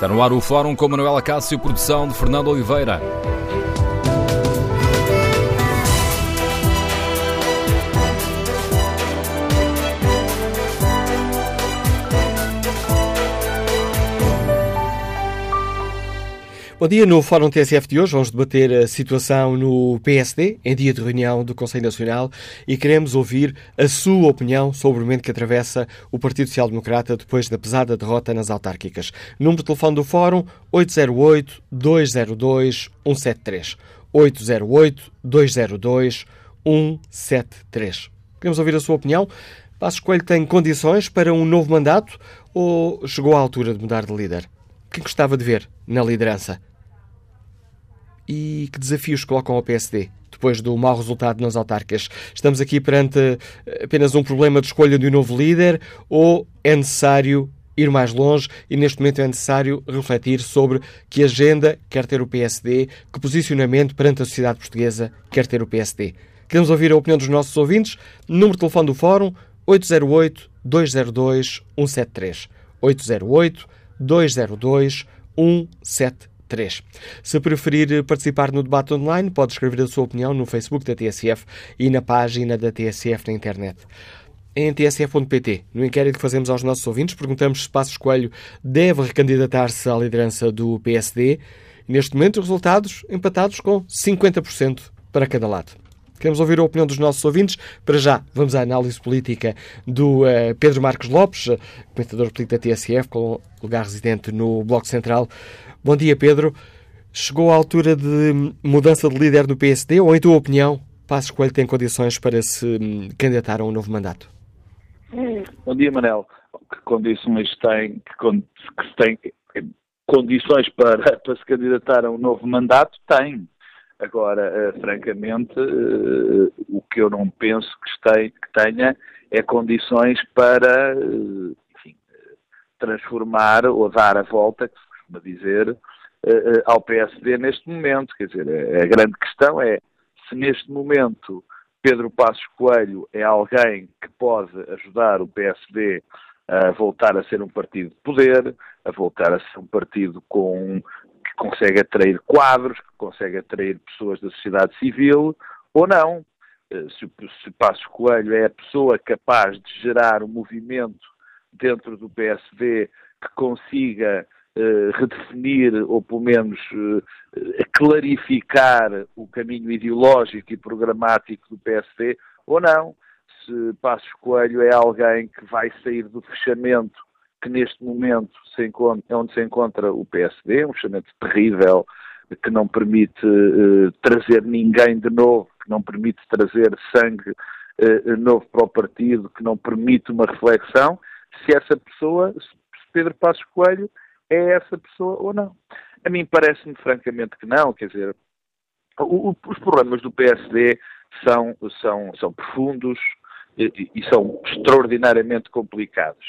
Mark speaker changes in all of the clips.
Speaker 1: Está no ar o Fórum com Manuela Cássio, produção de Fernando Oliveira.
Speaker 2: Bom dia, no Fórum TSF de hoje vamos debater a situação no PSD, em dia de reunião do Conselho Nacional, e queremos ouvir a sua opinião sobre o momento que atravessa o Partido Social Democrata depois da pesada derrota nas autárquicas. Número de telefone do Fórum 808-202-173. 808-202-173. Queremos ouvir a sua opinião. Passos Coelho tem condições para um novo mandato ou chegou à altura de mudar de líder? Quem gostava de ver na liderança? E que desafios colocam ao PSD depois do mau resultado nas autárquicas? Estamos aqui perante eh, apenas um problema de escolha de um novo líder ou é necessário ir mais longe e neste momento é necessário refletir sobre que agenda quer ter o PSD, que posicionamento perante a sociedade portuguesa quer ter o PSD? Queremos ouvir a opinião dos nossos ouvintes. Número de telefone do Fórum 808-202-173. 808-202-173. 3. Se preferir participar no debate online, pode escrever a sua opinião no Facebook da TSF e na página da TSF na internet. Em tsf.pt, no inquérito que fazemos aos nossos ouvintes, perguntamos se Passos Coelho deve recandidatar-se à liderança do PSD. Neste momento, os resultados empatados com 50% para cada lado. Queremos ouvir a opinião dos nossos ouvintes. Para já, vamos à análise política do uh, Pedro Marcos Lopes, comentador político da TSF, com lugar residente no Bloco Central. Bom dia, Pedro. Chegou a altura de mudança de líder no PSD ou, em tua opinião, Passos Coelho tem condições para se hum, candidatar a um novo mandato?
Speaker 3: Bom dia, Manel. Que condições tem, que, tem condições para, para se candidatar a um novo mandato? Tem. Agora, uh, francamente, uh, o que eu não penso que, tenha é condições para, uh, enfim, transformar ou dar a volta, que costuma dizer, uh, ao PSD neste momento. Quer dizer, a, a grande questão é se neste momento Pedro Passos Coelho é alguém que pode ajudar o PSD a voltar a ser um partido de poder, a voltar a ser um partido com, que consegue atrair quadros, que consegue atrair pessoas da sociedade civil, ou não. Eh, se, se Passos Coelho é a pessoa capaz de gerar um movimento dentro do PSD que consiga eh, redefinir ou pelo menos uh, clarificar o caminho ideológico e programático do PSD ou não. Se Passos Coelho é alguém que vai sair do fechamento que neste momento se encontra, é onde se encontra o PSD, um fechamento terrível que não permite uh, trazer ninguém de novo, que não permite trazer sangue novo para o partido, que não permite uma reflexão, se essa pessoa, se Pedro Passos Coelho, é essa pessoa ou não. A mim parece-me francamente que não, quer dizer, o, o, os problemas do PSD são, são, são profundos e, e, são extraordinariamente complicados.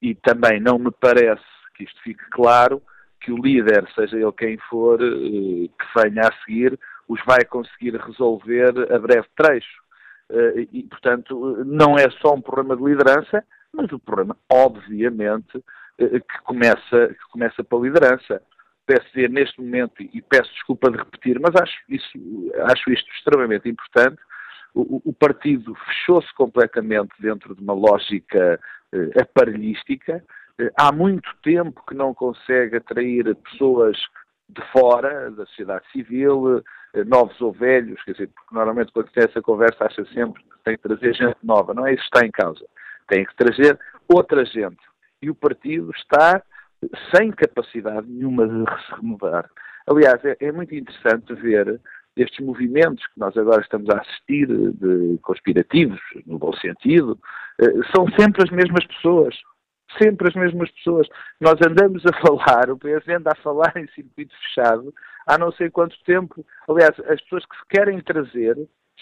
Speaker 3: E também não me parece que isto fique claro que o líder, seja ele quem for, eh, que venha a seguir, os vai conseguir resolver a breve trecho. Eh, e, portanto, não é só um problema de liderança, mas o problema, obviamente, que começa, que começa pela liderança. PSD neste momento, e peço desculpa de repetir, mas acho, isso, acho isto extremamente importante, o, o partido fechou-se completamente dentro de uma lógica eh, aparelhística. Eh, há muito tempo que não consegue atrair pessoas de fora, da sociedade civil, eh, novos ou velhos, quer dizer, porque normalmente quando tem essa conversa acha sempre que tem que trazer gente nova, não é isso que está em causa. Tem que trazer outra gente e o partido está sem capacidade nenhuma de se renovar. Aliás, é, é, muito interessante ver estes movimentos que nós agora estamos a assistir, de conspirativos, no bom sentido, eh, são sempre as mesmas pessoas. Sempre as mesmas pessoas. Nós andamos a falar, o PS anda a falar em circuito fechado há não sei quanto tempo. Aliás, as pessoas que se querem trazer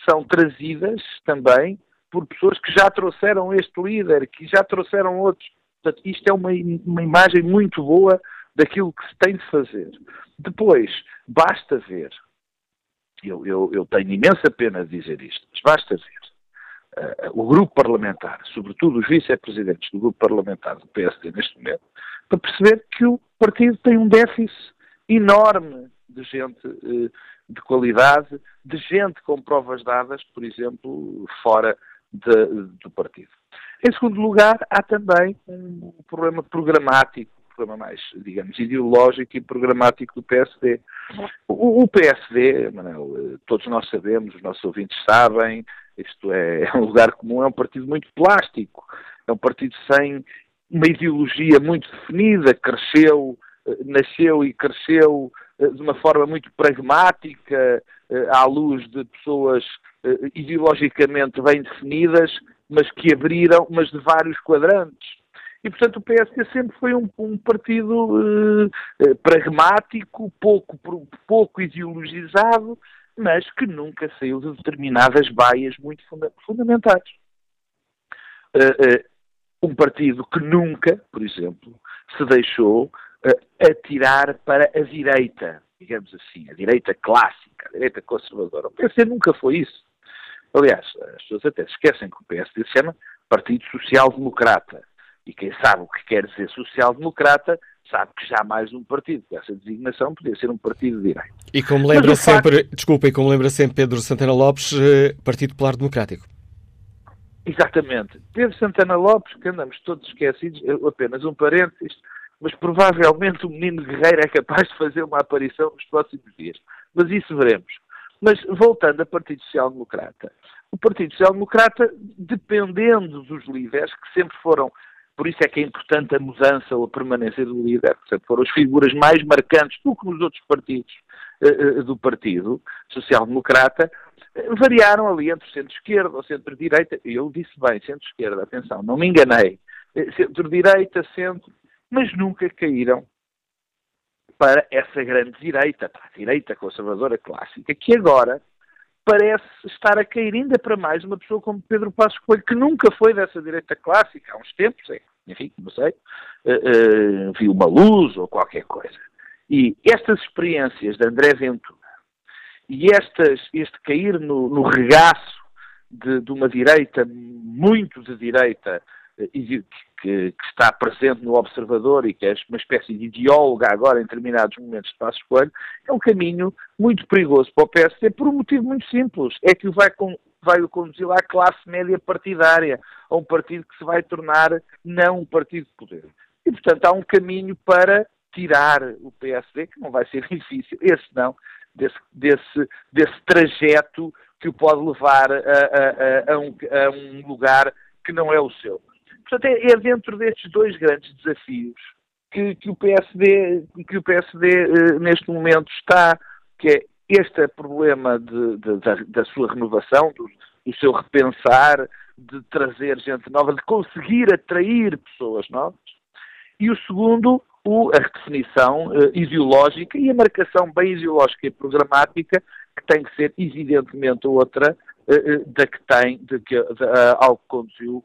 Speaker 3: são trazidas também por pessoas que já trouxeram este líder, que já trouxeram outros. Portanto, isto é uma, uma imagem muito boa daquilo que se tem de fazer. Depois, basta ver, eu, eu, eu tenho imensa pena de dizer isto, mas basta ver uh, o grupo parlamentar, sobretudo os vice-presidentes do grupo parlamentar do PSD neste momento, para perceber que o partido tem um déficit enorme de gente eh, de qualidade, de gente com provas dadas, por exemplo, fora de, do partido. Em segundo lugar, há também um problema programático, um problema mais, digamos, ideológico e programático do PSD. O, PSD, Manuel, todos nós sabemos, os nossos ouvintes sabem, isto é, é um lugar comum, é um partido muito plástico, é um partido sem uma ideologia muito definida, cresceu, eh, nasceu e cresceu eh, de uma forma muito pragmática, eh, à luz de pessoas ideologicamente bem definidas, mas que abriram, mas de vários quadrantes. E, portanto, o PSD sempre foi um, um partido eh, pragmático, pouco, pouco ideologizado, mas que nunca saiu de determinadas baias muito funda fundamentais. Uh, uh, um partido que nunca, por exemplo, se deixou uh, atirar para a direita, digamos assim, a direita clássica, a direita conservadora. O PSD nunca foi isso. Aliás, as pessoas até esquecem que o PSD se chama Partido Social Democrata. E quem sabe o que quer dizer social-democrata sabe que jamais um partido com essa designação podia ser um partido de direita.
Speaker 2: E como lembra sempre, facto... desculpa, e como lembra sempre Pedro Santana Lopes, eh, Partido Popular Democrático.
Speaker 3: Exatamente. Pedro Santana Lopes, que andamos todos esquecidos, apenas um parênteses, mas provavelmente o menino guerreiro é capaz de fazer uma aparição nos próximos dias. Mas isso veremos. Mas voltando ao Partido Social Democrata, o Partido Social Democrata, dependendo dos líderes, que sempre foram, por isso é que é importante a mudança ou a permanência do líder, que foram as figuras mais marcantes do que nos outros partidos uh, do Partido Social Democrata, variaram ali entre centro-esquerda ou centro-direita, eu disse bem, centro-esquerda, atenção, não me enganei, uh, centro-direita, centro, mas nunca caíram para essa grande direita, para a direita conservadora clássica, que agora parece estar a cair ainda para mais uma pessoa como Pedro Passos Coelho, que nunca foi dessa direita clássica, há uns tempos, é, enfim, não sei, uh, uh, viu uma luz ou qualquer coisa. E estas experiências de André Ventura e estas, este cair no, no regaço de, de, uma direita muito de direita que, que, está presente no observador e que é uma espécie de ideóloga agora em determinados momentos de passo escolho, é um caminho muito perigoso para o PSD por um motivo muito simples. É que vai, com, vai o conduzir à classe média partidária, a um partido que se vai tornar não um partido de poder. E, portanto, há um caminho para tirar o PSD, que não vai ser difícil, esse não, desse, desse, desse trajeto que o pode levar a, a, a um, a um lugar que não é o seu. Portanto, é, é dentro destes dois grandes desafios que, que o PSD, que o PSD eh, neste momento está, que é este problema de, de, da, da, sua renovação, do, do, seu repensar, de trazer gente nova, de conseguir atrair pessoas novas. E o segundo, o, a redefinição eh, ideológica e a marcação bem ideológica e programática, que tem que ser evidentemente outra eh da que tem, de que, de, ao que conduziu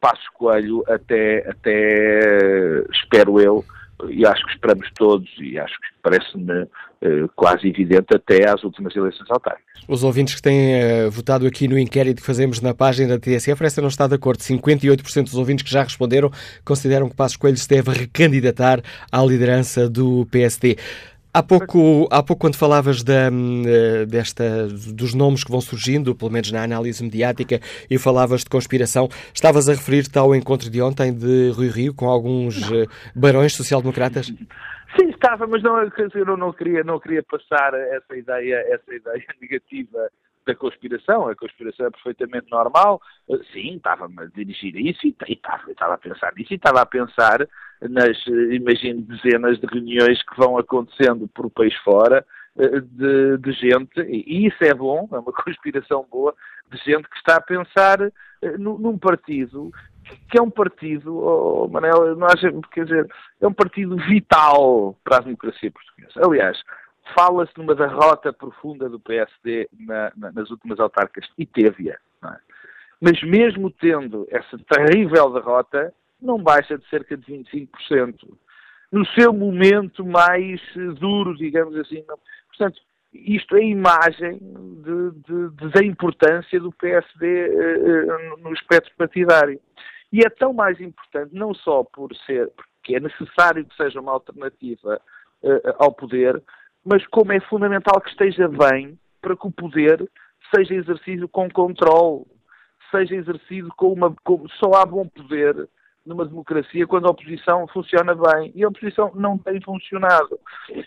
Speaker 3: passo Coelho até, até, espero eu, e acho que esperamos todos, e acho que parece-me uh, quase evidente até às últimas eleições autárquicas.
Speaker 2: Os ouvintes que têm uh, votado aqui no inquérito que fazemos na página da TSF, essa não está de acordo. 58% dos ouvintes que já responderam consideram que Passos Coelho se deve recandidatar à liderança do PSD. Há pouco, há pouco quando falavas da, hum, eh, desta, dos nomes que vão surgindo, pelo menos na análise mediática, e falavas de conspiração, estavas a referir-te ao encontro de ontem de Rui Rio com alguns não. Eh, barões social-democratas?
Speaker 3: Sim, estava, mas não, eu não queria, não queria passar essa ideia, essa ideia negativa da conspiração. A conspiração é perfeitamente normal. Eh, sim, estava-me a dirigir a isso e estava, estava a pensar nisso e estava a pensar nas, eh, imagino, dezenas de reuniões que vão acontecendo por país fora eh, de, de, gente, e isso é bom, é uma conspiração boa, de gente que está a pensar num partido que é um partido, oh, Manel, nós, quer dizer, é um partido vital para a democracia portuguesa. Aliás, fala-se numa derrota profunda do PSD na, na, nas últimas autárquicas, e teve-a. É? Mas mesmo tendo essa terrível derrota, não baixa de cerca de 25%. No seu momento mais duro, digamos assim. Não. Portanto, isto é a imagem de, de, de, da importância do PSD uh, eh, no aspecto partidário. E é tão mais importante, não só por ser, que é necessário que seja uma alternativa uh, ao poder, mas como é fundamental que esteja bem para que o poder seja exercido com controle, seja exercido com uma. Com, só há bom poder numa democracia quando a oposição funciona bem. E a oposição não tem funcionado.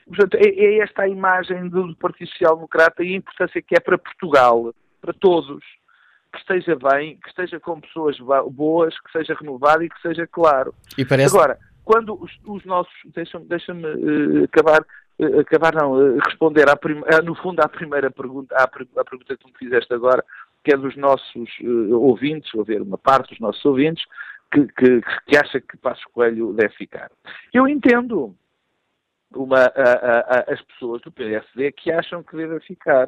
Speaker 3: Portanto, é, é esta a imagem do Partido Social Democrata e a importância que é para Portugal, para todos, que esteja bem, que esteja com pessoas boas, que seja renovado e que seja claro.
Speaker 2: E parece...
Speaker 3: Agora, quando os, os nossos. Deixa-me deixa uh, acabar. Uh, acabar não, uh, responder à prim, no fundo à primeira pergunta, à, pergunta que tu me fizeste agora, que é dos nossos ouvintes, ou ver uma parte dos nossos ouvintes, que, que, que acha que Passos Coelho deve ficar. Eu entendo uma, a, a, as pessoas do PSD que acham que deve ficar.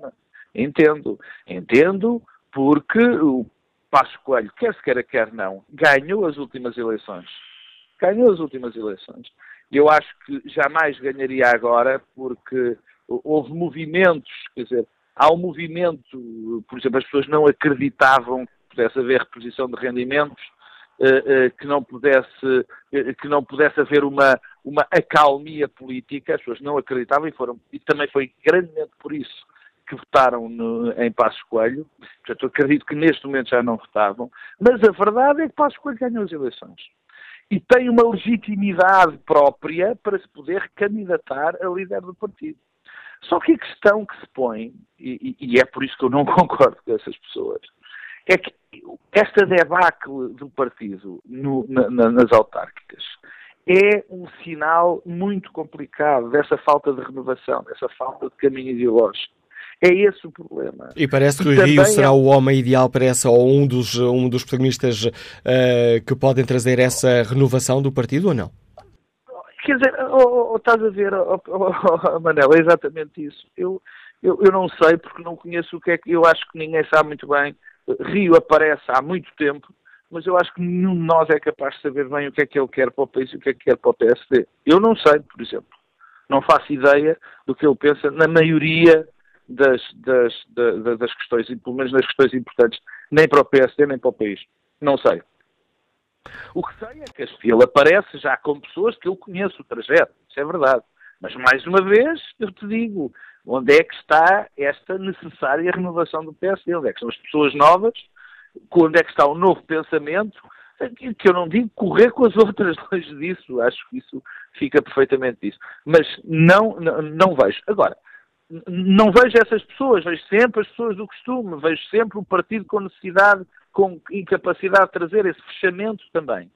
Speaker 3: Entendo. Entendo porque o Passos Coelho, quer se queira, quer não, ganhou as últimas eleições. Ganhou as últimas eleições. Eu acho que jamais ganharia agora porque houve movimentos, quer dizer, há um movimento, por exemplo, as pessoas não acreditavam que pudesse haver reposição de rendimentos eh, eh, que não pudesse eh, que não pudesse haver uma uma acalmia política as pessoas não acreditavam e foram e também foi grandemente por isso que votaram no, em Passos Coelho. Portanto acredito que neste momento já não votavam mas a verdade é que Passos Coelho ganhou as eleições e tem uma legitimidade própria para se poder candidatar a líder do partido só que a questão que se põe e, e é por isso que eu não concordo com essas pessoas é que esta debacle do partido no, na, nas autárquicas é um sinal muito complicado dessa falta de renovação, dessa falta de caminho ideológico. É esse o problema.
Speaker 2: E parece que o Rio será é... o homem ideal para essa, ou um dos, um dos protagonistas uh, que podem trazer essa renovação do partido ou não?
Speaker 3: Quer dizer, oh, oh, estás a ver, oh, oh, Manel, é exatamente isso. Eu, eu, eu não sei, porque não conheço o que é que. Eu acho que ninguém sabe muito bem Rio aparece há muito tempo, mas eu acho que nenhum de nós é capaz de saber bem o que é que ele quer para o país e o que é que quer para o PSD. Eu não sei, por exemplo. Não faço ideia do que ele pensa na maioria das, das, das, das questões, pelo menos nas questões importantes, nem para o PSD, nem para o país. Não sei. O que sei é que ele aparece já com pessoas que eu conheço o trajeto, isso é verdade. Mas, mais uma vez, eu te digo, onde é que está esta necessária renovação do PSD? Onde é que são as pessoas novas? Onde é que está o novo pensamento? Que eu não digo correr com as outras longe disso, acho que isso fica perfeitamente disso. Mas não, não, não vejo. Agora, não vejo essas pessoas, vejo sempre as pessoas do costume, vejo sempre o partido com necessidade, com incapacidade de trazer esse fechamento também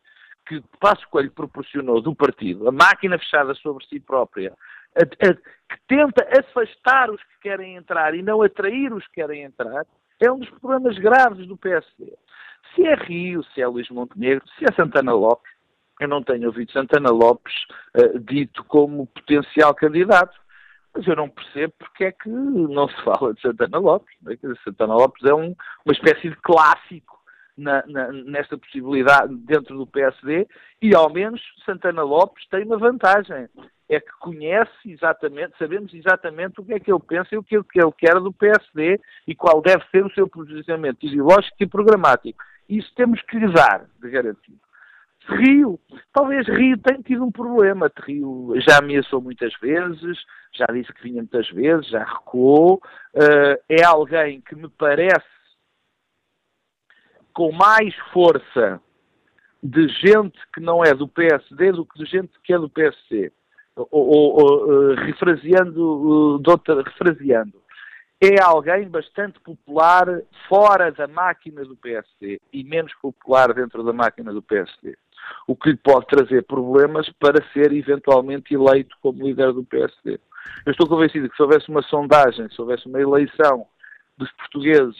Speaker 3: que Passo Coelho proporcionou do partido, a máquina fechada sobre si própria, a, a, que tenta afastar os que querem entrar e não atrair os que querem entrar, é um dos problemas graves do PSD. Se é Rio, se é Luís Montenegro, se é Santana Lopes, eu não tenho ouvido Santana Lopes uh, dito como potencial candidato, mas eu não percebo porque é que não se fala de Santana Lopes. É? Santana Lopes é um, uma espécie de clássico na, na, nesta possibilidade dentro do PSD e ao menos Santana Lopes tem uma vantagem é que conhece exatamente, sabemos exatamente o que é que ele pensa e o que ele quer do PSD e qual deve ser o seu posicionamento ideológico e programático. Isso temos que lhe dar de. Rio, talvez Rio tenha tido um problema. Rio já ameaçou muitas vezes, já disse que vinha muitas vezes, já recuou. Uh, é alguém que me parece com mais força de gente que não é do PSD do que de gente que é do PSD ou, ou, ou eh, refraseando, eh, outra, refraseando, é alguém bastante popular fora da máquina do PSD e menos popular dentro da máquina do PSD. O que lhe pode trazer problemas para ser eventualmente eleito como líder do PSD. Eu estou convencido que se houvesse uma sondagem, se houvesse uma eleição dos portugueses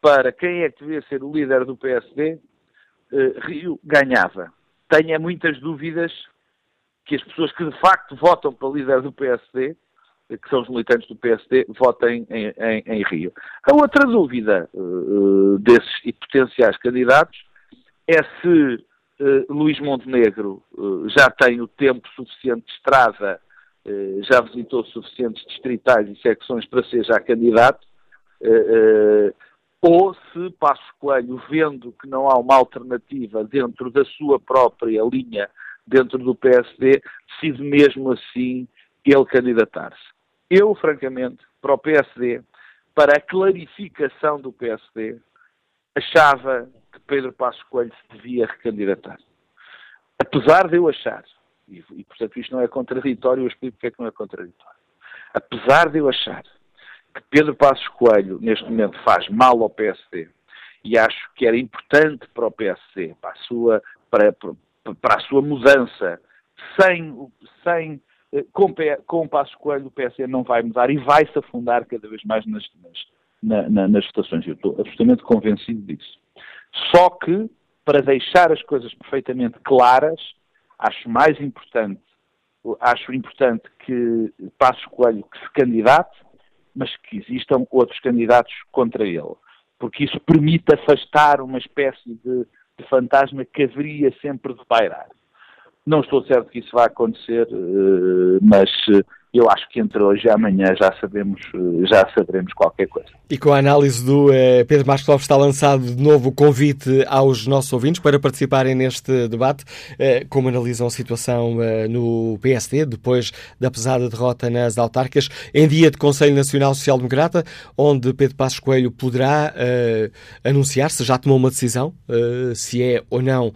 Speaker 3: para quem é que devia ser o líder do PSD, eh, Rio ganhava. Tenho muitas dúvidas que as pessoas que de facto votam para líder do PSD, que são os militantes do PSD, votem em, em, em Rio. A outra dúvida uh, desses e potenciais candidatos é se uh, Luís Montenegro uh, já tem o tempo suficiente de estrada, já visitou suficientes distritais e secções para ser já candidato, ou se Passo Coelho, vendo que não há uma alternativa dentro da sua própria linha dentro do PSD, decide mesmo assim ele candidatar-se. Eu, francamente, para o PSD, para a clarificação do PSD, achava que Pedro Passos Coelho se devia recandidatar. Apesar de eu achar, e, e portanto isto não é contraditório, eu explico porque é que não é contraditório. Apesar de eu achar que Pedro Passos Coelho, neste momento, faz mal ao PSD, e acho que era importante para o PSD, para a sua, para, para a sua mudança, sem, sem com, com o Passos Coelho o PSD não vai mudar e vai se afundar cada vez mais nas, nas, na, nas votações. Eu estou absolutamente convencido disso. Só que, para deixar as coisas perfeitamente claras, acho mais importante, acho importante que Passos Coelho que se candidate, mas que existam outros candidatos contra ele. Porque isso permite afastar uma espécie de, de fantasma que haveria sempre de pairar. Não estou certo que isso vá acontecer, eh, mas eh, eu acho que entre hoje e amanhã já sabemos, já saberemos qualquer coisa.
Speaker 2: E com a análise do eh, Pedro Marcos Lopes está lançado de novo o convite aos nossos ouvintes para participarem neste debate, eh, como analisam a situação eh, no PSD, depois da pesada derrota nas autárquicas, em dia de Conselho Nacional Social Democrata, onde Pedro Passos Coelho poderá anunciar se já tomou uma decisão, se é ou não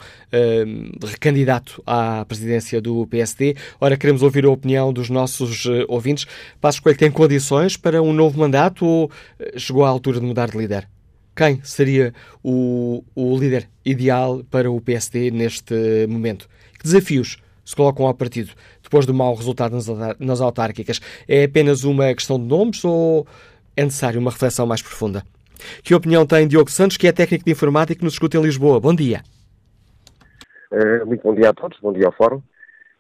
Speaker 2: recandidato à presidência do PSD. Ora, queremos ouvir a opinião dos nossos ouvintes. Passos Coelho tem condições para um novo mandato ou eh, chegou à altura de mudar de líder? Quem seria o, o líder ideal para o PSD neste momento? Que desafios se colocam ao partido depois do mau resultado nas, autárquicas? É apenas uma questão de nomes ou é necessário uma reflexão mais profunda? Que opinião tem Diogo Santos, que é técnico de informática que nos escuta em Lisboa? Bom dia.
Speaker 4: Uh, muito bom dia a todos, bom dia ao Fórum.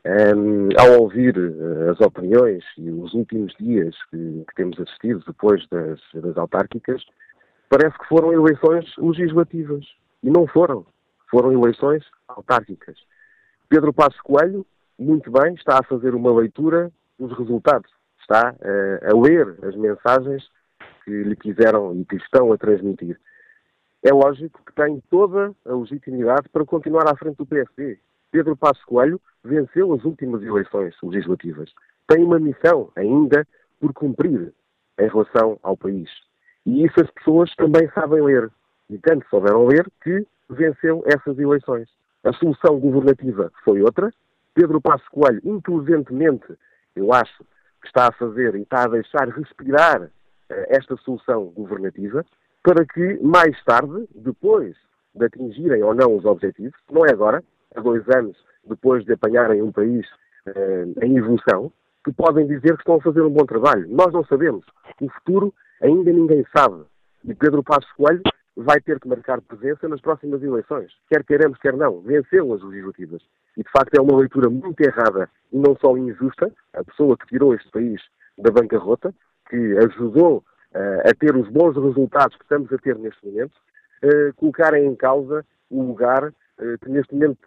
Speaker 4: Um, ao ouvir uh, as opiniões e os últimos dias que, que temos assistido depois das, das, autárquicas, parece que foram eleições legislativas. E não foram. Foram eleições autárquicas. Pedro Passos Coelho, muito bem, está a fazer uma leitura dos resultados. Está uh, a ler as mensagens que lhe quiseram e que estão a transmitir. É lógico que tem toda a legitimidade para continuar à frente do PSD. Pedro Passos Coelho venceu as últimas eleições legislativas. Tem uma missão ainda por cumprir em relação ao país. E isso as pessoas também sabem ler. E tanto souberam ler que venceu essas eleições. A solução governativa foi outra. Pedro Passos Coelho, inteligentemente, eu acho que está a fazer e está a deixar respirar uh, esta solução governativa para que mais tarde, depois de atingirem ou não os objetivos, não é agora, há dois anos depois de apanharem um país eh, em evolução, que podem dizer que estão a fazer um bom trabalho. Nós não sabemos. O futuro ainda ninguém sabe. E Pedro Passos Coelho vai ter que marcar presença nas próximas eleições. Quer queiramos, quer não. Venceu as legislativas. E, de facto, é uma leitura muito errada e não só injusta. A pessoa que tirou este país da bancarrota, que ajudou uh, a ter os bons resultados que estamos a ter neste momento, uh, em causa o lugar uh, que neste momento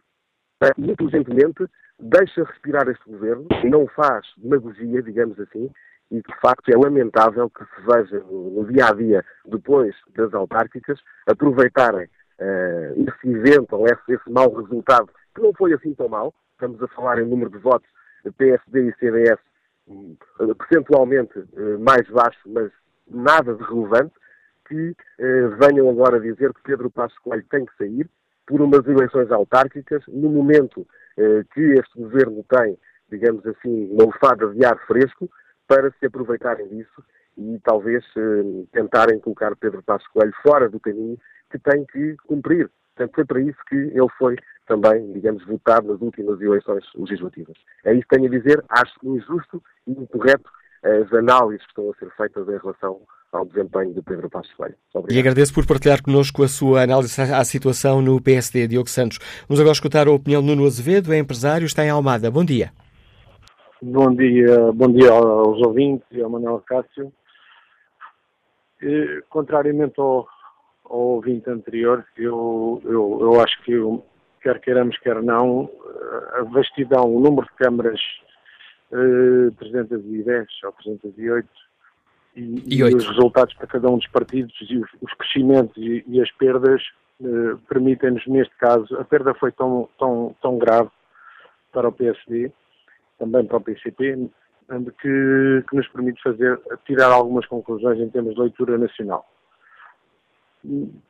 Speaker 4: inteligentemente deixa respirar este governo, não faz demagogia, digamos assim, e de facto é lamentável que se veja no, dia a dia, depois das autárquicas, aproveitarem uh, esse evento ou esse, esse mau resultado, que não foi assim tão mau, estamos a falar em número de votos PSD e CDS uh, percentualmente uh, mais baixo, mas nada de relevante, que venham agora dizer que Pedro Passos Coelho tem que sair, por umas eleições autárquicas, no momento eh, que este governo tem, digamos assim, uma lefada de ar fresco, para se aproveitarem disso e talvez eh, tentarem colocar Pedro Passos Coelho fora do caminho que tem que cumprir. Portanto, foi para isso que ele foi também, digamos, votado nas últimas eleições legislativas. É isso que tenho a dizer. Acho injusto e incorreto as análises que estão a ser feitas em relação ao desempenho de Pedro Passos Coelho.
Speaker 2: E agradeço por partilhar connosco a sua análise à situação no PSD, Diogo Santos. Vamos agora escutar a opinião de Nuno Azevedo, é empresário, está em Almada. Bom dia.
Speaker 5: Bom dia, bom dia aos ouvintes e ao Manuel Cássio. E, contrariamente ao, ao ouvinte anterior, eu, eu, eu acho que, quer queiramos, quer não, a vastidão, o número de câmaras eh, 310 ou 308 e, e, os resultados para cada um dos partidos e os, os crescimentos e, e, as perdas eh, permitem-nos, neste caso, a perda foi tão, tão, tão grave para o PSD, também para o PCP, que, que nos permite fazer, tirar algumas conclusões em termos de leitura nacional.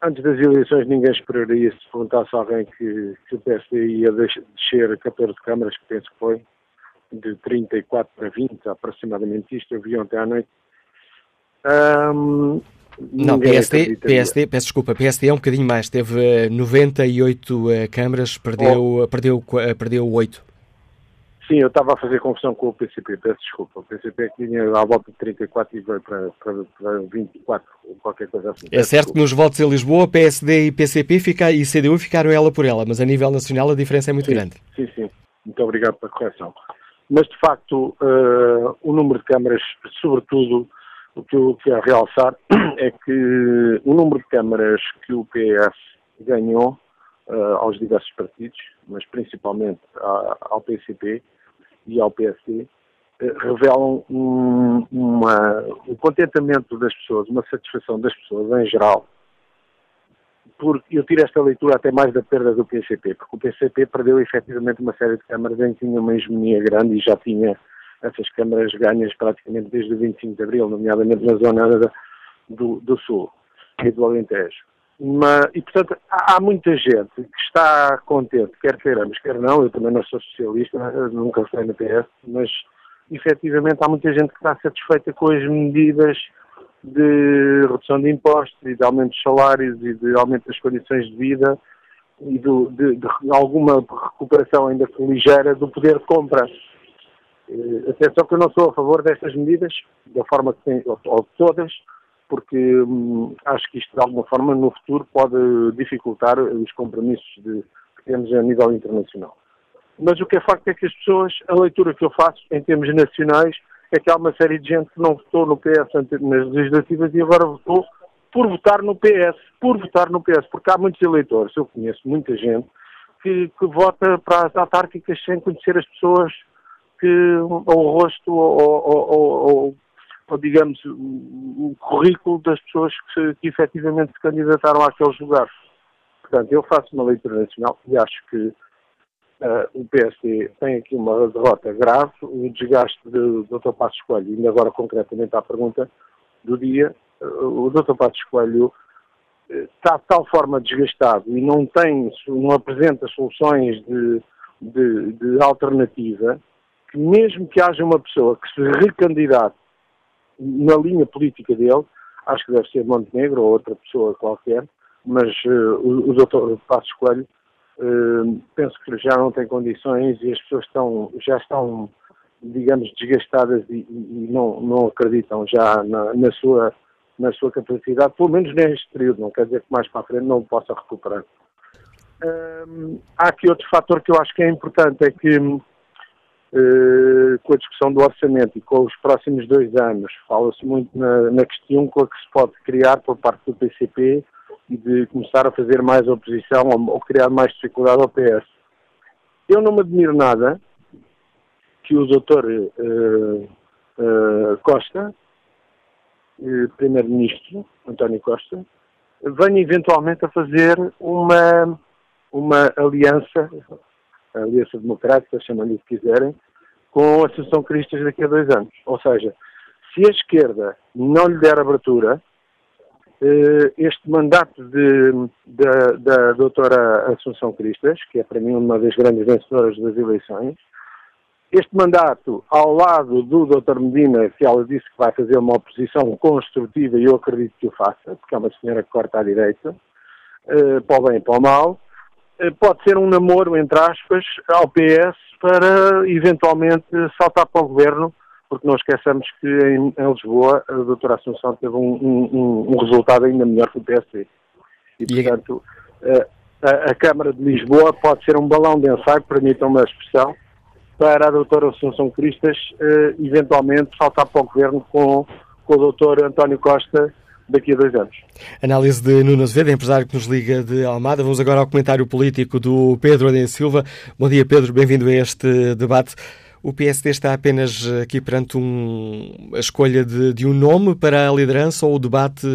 Speaker 5: Antes das eleições ninguém esperaria se perguntasse a alguém que, que o PSD ia descer 14 câmaras, que penso que foi, de 34 para 20, aproximadamente isto, eu vi ontem à noite.
Speaker 2: Um, não, PSD, PSD, peço desculpa, PSD é um bocadinho mais, teve 98 uh, câmaras, perdeu, oh. perdeu, uh, perdeu 8.
Speaker 5: Sim, eu estava a fazer confusão com o PCP, peço desculpa. O PCP tinha à volta de 34 e veio para, para, para 24, ou qualquer coisa assim.
Speaker 2: É certo que nos votos em Lisboa, PSD e PCP fica, e CDU ficaram ela por ela, mas a nível nacional a diferença é muito
Speaker 5: sim,
Speaker 2: grande.
Speaker 5: Sim, sim. Muito obrigado pela correção. Mas, de facto, uh, o número de câmaras, sobretudo, o que eu quero realçar é que o número de câmaras que o PS ganhou uh, aos diversos partidos, mas principalmente a, ao PCP e ao PSD, uh, eh, revelam um, uma, um contentamento das pessoas, uma satisfação das pessoas em geral. Porque eu tiro esta leitura até mais da perda do PCP, porque o PCP perdeu efetivamente uma série de câmaras em que tinha uma hegemonia grande e já tinha essas câmaras ganhas praticamente desde o 25 de Abril, nomeadamente na zona do, do Sul e do Alentejo. E, portanto, há, há, muita gente que está contente, quer queiramos, quer não, eu também não sou socialista, nunca fui no PS, mas efetivamente há muita gente que está satisfeita com as medidas de redução de impostos e de aumento de salários e de aumento das condições de vida e do, de, de, alguma recuperação ainda ligeira do poder de compra. Eh, atenção que eu não sou a favor destas medidas, da forma que tem, ou, ou todas, porque hum, acho que isto de alguma forma no futuro pode dificultar os compromissos de, que temos a nível internacional. Mas o que é facto é que as pessoas, a leitura que eu faço em termos nacionais, é que há uma série de gente que não votou no PS nas legislativas e agora votou por votar no PS, por votar no PS, porque há muitos eleitores, eu conheço muita gente, que, que vota para as autárquicas sem conhecer as pessoas que, ou o rosto, ou, digamos, o currículo das pessoas que, que efetivamente se candidataram àqueles lugares. Portanto, eu faço uma leitura nacional e acho que Uh, o PSD tem aqui uma derrota grave, o desgaste do Dr. Passos Coelho, e agora concretamente à pergunta do dia, uh, o Dr. Passos Coelho uh, está de tal forma desgastado e não tem, não apresenta soluções de, de, de alternativa, que mesmo que haja uma pessoa que se recandidate na linha política dele, acho que deve ser Montenegro ou outra pessoa qualquer, mas o, o Dr. Passos Coelho Uh, penso que já não tem condições e as pessoas estão, já estão, digamos, desgastadas e, e não, não acreditam já na, na, sua, na sua capacidade, pelo menos neste período, não quer dizer que mais para a frente não possa recuperar. Uh, há aqui outro fator que eu acho que é importante, é que uh, com a discussão do orçamento e com os próximos dois anos, fala-se muito na, na questão com a que se pode criar por parte do PCP e de começar a fazer mais oposição ou, ou criar mais dificuldade ao PS. Eu não me admiro nada que o doutor uh, uh, Costa, primeiro-ministro, António Costa, venha eventualmente a fazer uma, uma aliança, a aliança democrática, chamam-lhe o que quiserem, com a Associação Cristas daqui a dois anos. Ou seja, se a esquerda não lhe der abertura, eh, este mandato de, da, da doutora Assunção Cristas, que é para mim uma das grandes vencedoras das eleições, este mandato, ao lado do Dr. Medina, que ela disse que vai fazer uma oposição construtiva, e eu acredito que o faça, porque é uma senhora que corta à direita, eh, para o bem e para o mal, pode ser um namoro, entre aspas, ao PS para eventualmente saltar para o governo porque não esqueçamos que em, em Lisboa a doutora Assunção teve um, um, um, resultado ainda melhor que o PSD. E, portanto, a, a, Câmara de Lisboa pode ser um balão de ensaio, permitam uma expressão, para a doutora Assunção Cristas uh, eventualmente saltar para o governo com, com o doutor António Costa daqui a dois anos.
Speaker 2: Análise de Nuno Azevedo, empresário que nos liga de Almada. Vamos agora ao comentário político do Pedro Adem Silva. Bom dia, Pedro. Bem-vindo a este debate. O PSD está apenas eh, aqui perante um, a escolha de, de, um nome para a liderança ou o debate,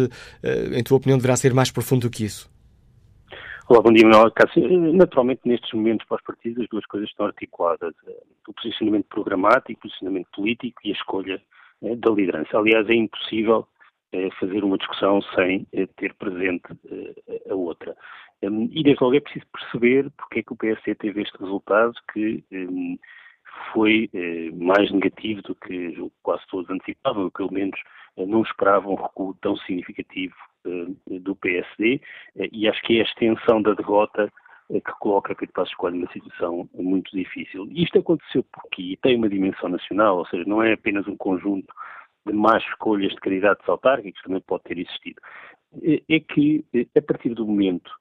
Speaker 2: eh, em tua opinião, deverá ser mais profundo do que isso?
Speaker 6: Olá, bom dia, Manuel Cássio. Naturalmente, nestes momentos para os partidos, as duas coisas estão articuladas. O posicionamento programático, o posicionamento político e a escolha da liderança. Aliás, é impossível fazer uma discussão sem ter presente a outra. E desde logo é preciso perceber porque é que o PSD teve este resultado que hum, foi eh, mais negativo do que quase todos antecipavam, ou pelo menos eh, não esperavam um recuo tão significativo eh, do PSD, e acho que é a extensão da derrota que coloca Pedro Passos Coelho numa situação muito difícil. Isto aconteceu porque tem uma dimensão nacional, ou seja, não é apenas um conjunto de más escolhas de candidatos autárquicos, também pode ter existido. É, é que, a partir do momento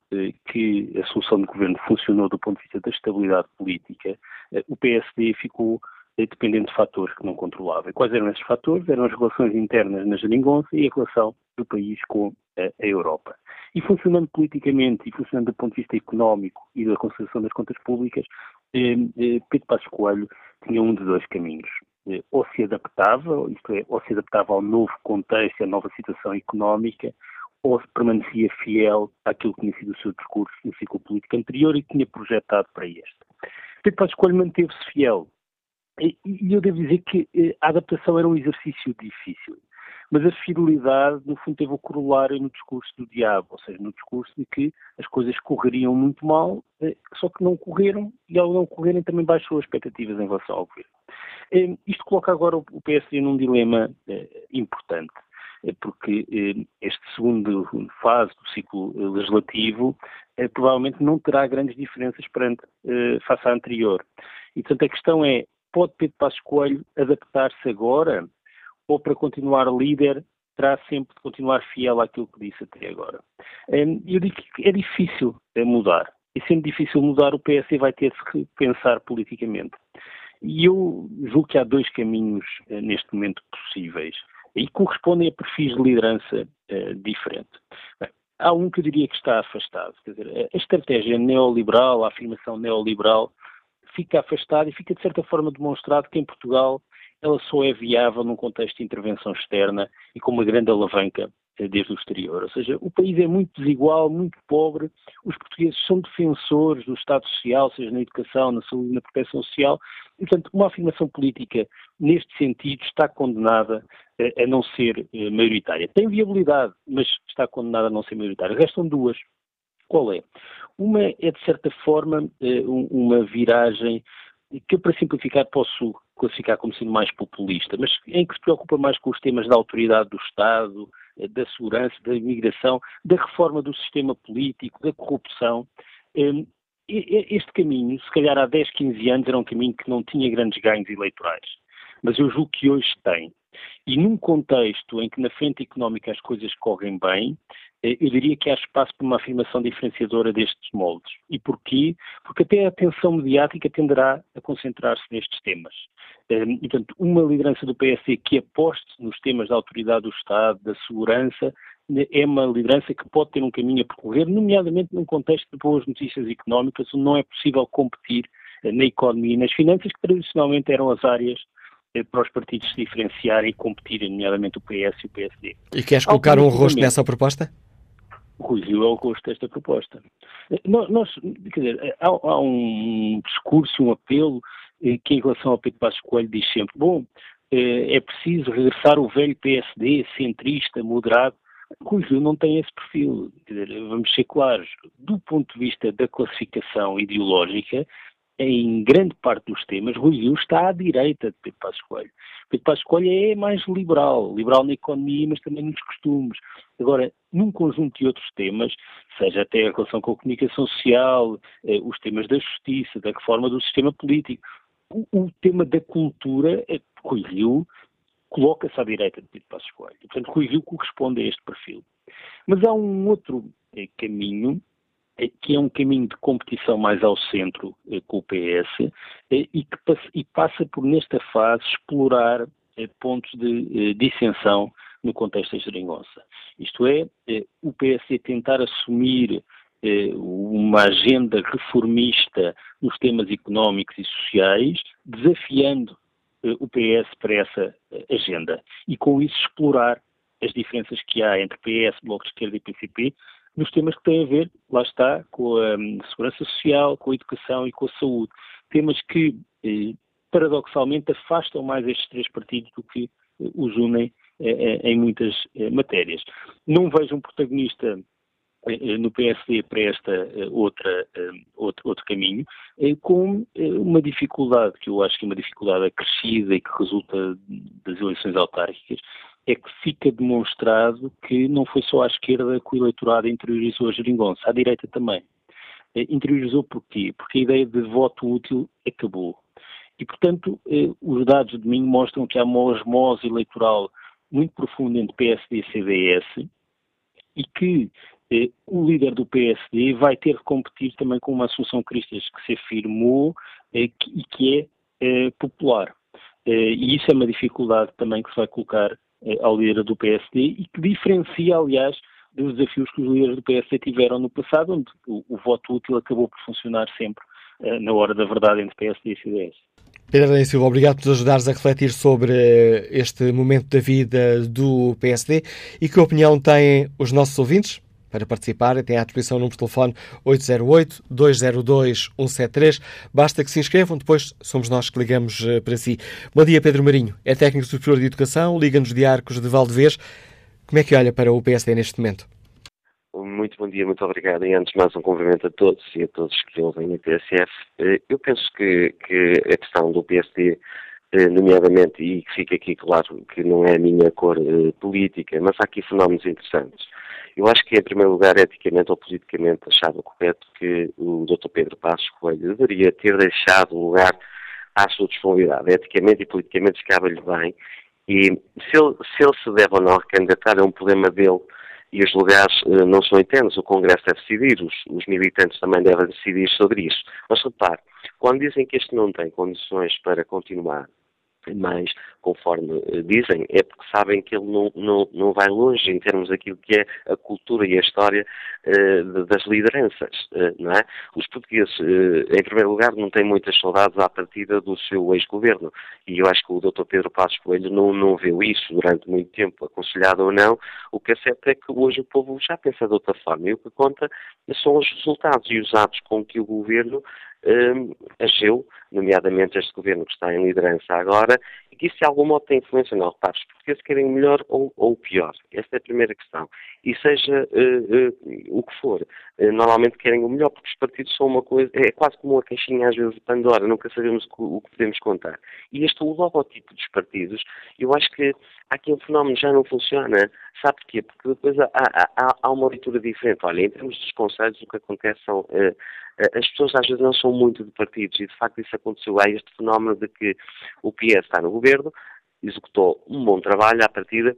Speaker 6: que a solução de governo funcionou do ponto de vista da estabilidade política, eh, o PSD ficou eh, dependente de fatores que não controlava. E quais eram esses fatores? Eram as relações internas na Jeringonça e a relação do país com a Europa. E funcionando politicamente e funcionando do ponto de vista económico e da consideração das contas públicas, eh, Pedro Passos Coelho tinha um de dois caminhos. Ou se adaptava, isto é, ou se adaptava ao novo contexto, à nova situação económica, ou se permanecia fiel àquilo que tinha sido o seu discurso no ciclo político anterior e que tinha projetado para este. Pedro Passos Coelho manteve-se fiel. E, e eu devo dizer que eh, a adaptação era um exercício difícil. Mas a fidelidade, no fundo, teve o corolário no discurso do diabo, ou seja, no discurso de que as coisas correriam muito mal, eh, só que não correram, e ao não correrem também baixou as expectativas em relação ao governo. Eh, isto coloca agora o PSD num dilema importante porque este segundo fase do ciclo legislativo eh, provavelmente não terá grandes diferenças perante, eh, face à anterior. E, portanto, a questão é, pode Pedro Passos Coelho adaptar-se agora ou para continuar líder terá sempre de continuar fiel àquilo que disse até agora? Eu digo que é difícil eh, mudar. E sendo difícil mudar, o PS vai ter de se pensar politicamente. E eu julgo que há dois caminhos neste momento possíveis e correspondem a perfis de liderança uh, diferente. Bem, há um que eu diria que está afastado. Quer dizer, a estratégia neoliberal, a afirmação neoliberal, fica afastada e fica de certa forma demonstrado que em Portugal ela só é viável num contexto de intervenção externa e com uma grande alavanca eh, desde o exterior. Ou seja, o país é muito desigual, muito pobre, os portugueses são defensores do Estado Social, seja na educação, na saúde, na proteção social, e, portanto, uma afirmação política neste sentido está condenada a, não ser eh, maioritária. Tem viabilidade, mas está condenada a não ser maioritária. Restam duas. Qual é? Uma é, de certa forma, eh, uma viragem que eu, para simplificar, posso classificar como sendo mais populista, mas em que se preocupa mais com os temas da autoridade do Estado, da segurança, da imigração, da reforma do sistema político, da corrupção. Ehm, este caminho, se calhar há 10, 15 anos, era um caminho que não tinha grandes ganhos eleitorais, mas eu julgo que hoje tem. E num contexto em que na frente económica as coisas correm bem, eh, eu diria que há espaço para uma afirmação diferenciadora destes moldes. E porquê? Porque até a atenção mediática tenderá a concentrar-se nestes temas. Ehm, e, portanto, uma liderança do PSD que aposte nos temas da autoridade do Estado, da segurança, é uma liderança que pode ter um caminho a percorrer, nomeadamente num contexto de boas notícias económicas, onde não é possível competir eh, na economia e nas finanças, que tradicionalmente eram as áreas eh, para os partidos se diferenciarem e competirem, nomeadamente o PS e o PSD.
Speaker 2: E queres colocar um rosto nessa proposta?
Speaker 6: Rui Rio é o rosto desta proposta. Eh, nós, quer dizer, eh, há, há um discurso, um apelo que em relação ao Pedro Passos Coelho diz sempre, bom, é preciso regressar o velho PSD, centrista, moderado. Rio não tem esse perfil. Dizer, vamos ser claros, do ponto de vista da classificação ideológica, em grande parte dos temas, Rui Rio está à direita de Pedro Passos Coelho. Pedro Passos Coelho é mais liberal, liberal na economia, mas também nos costumes. Agora, num conjunto de outros temas, seja até a relação com a comunicação social, eh, os temas da justiça, da reforma do sistema político, o, tema da cultura, eh, Rui Rio coloca-se à direita de Pedro Passos Coelho. Portanto, Rui Rio corresponde a este perfil. Mas há um outro eh, caminho é que é um caminho de competição mais ao centro eh, com o PS eh, e que passa, e passa por, nesta fase, explorar eh, pontos de dissensão no contexto da geringonça. Isto é, o PS tentar assumir uma agenda reformista nos temas económicos e sociais, desafiando o PS para essa agenda e com isso explorar as diferenças que há entre PS, Bloco de Esquerda e PCP nos temas que têm a ver, lá está, com a um, segurança social, com a educação e com a saúde. Temas que, eh, paradoxalmente, afastam mais estes três partidos do que eh, os unem eh, em muitas matérias. Não vejo um protagonista no PSD para esta outra, outro, outro caminho, com uma dificuldade, que eu acho que é uma dificuldade acrescida e que resulta das eleições autárquicas, é que fica demonstrado que não foi só à esquerda que o eleitorado interiorizou a geringonça, à direita também. Interiorizou porquê? Porque a ideia de voto útil acabou. E, portanto, os dados de domingo mostram que há uma osmose eleitoral muito profunda entre PSD e CDS e que eh, o líder do PSD vai ter que competir também com uma Assunção Cristas que se afirmou eh, e que é eh, popular. e isso é uma dificuldade também que se vai colocar ao líder do PSD e que diferencia, aliás, dos desafios que os líderes do PSD tiveram no passado, onde o, voto útil acabou por funcionar sempre na hora da verdade entre PSD e CDS.
Speaker 2: Pedro Adem Silva, obrigado por nos ajudares a refletir sobre este momento da vida do PSD e que opinião têm os nossos ouvintes? Para participar, tem à disposição o número de telefone 808-202-173. Basta que se inscrevam, depois somos nós que ligamos eh, para si. Bom dia, Pedro Marinho. É técnico superior de Educação, liga-nos de Arcos de Valdevez. Como é que olha para o PSD neste momento?
Speaker 7: Muito bom dia, muito obrigado. E antes mais um cumprimento a todos e a todos que ouvem a TSF. Eh, eu penso que, que a questão do PSD eh, nomeadamente, e que fica aqui claro que não é a minha cor política, mas há aqui fenómenos interessantes. Eu acho que, em primeiro lugar, eticamente ou politicamente, achava correto que o Dr. Pedro Passos Coelho deveria ter deixado lugar à sua disponibilidade. Eticamente e politicamente ficava-lhe bem. E se ele, se ele se deve ou não recandidatar é um problema dele e os lugares uh, não são eternos. O Congresso deve decidir, os, os, militantes também devem decidir sobre isso. Mas repare, quando dizem que este não tem condições para continuar, mais conforme eh, dizem, é porque sabem que ele não, não, não vai longe em termos daquilo que é a cultura e a história uh, das lideranças, uh, não é? Os portugueses, uh, em primeiro lugar, não têm muitas saudades à partida do seu ex-governo e eu acho que o Dr. Pedro Passos Coelho não, não viu isso durante muito tempo, aconselhado ou não. O que é certo é que hoje o povo já pensa de outra forma e o que conta são os resultados e os atos com que o governo um, agiu, nomeadamente este governo que está em liderança agora, e que isso de algum modo tem influência. Não, repare, os portugueses querem melhor ou, ou pior. Esta é a primeira questão. E seja uh, uh, o que for, uh, normalmente querem o melhor, porque os partidos são uma coisa, é quase como uma caixinha às vezes de Pandora, nunca sabemos o, o que podemos contar. E este o logotipo dos partidos, eu acho que há aqui um fenómeno já não funciona. Sabe porquê? Porque depois há, há, há uma leitura diferente. Olha, em termos dos conselhos, o que acontece são as pessoas às vezes não são muito de partidos e de facto isso aconteceu. Há este fenómeno de que o PS está no governo, executou um bom trabalho à partida,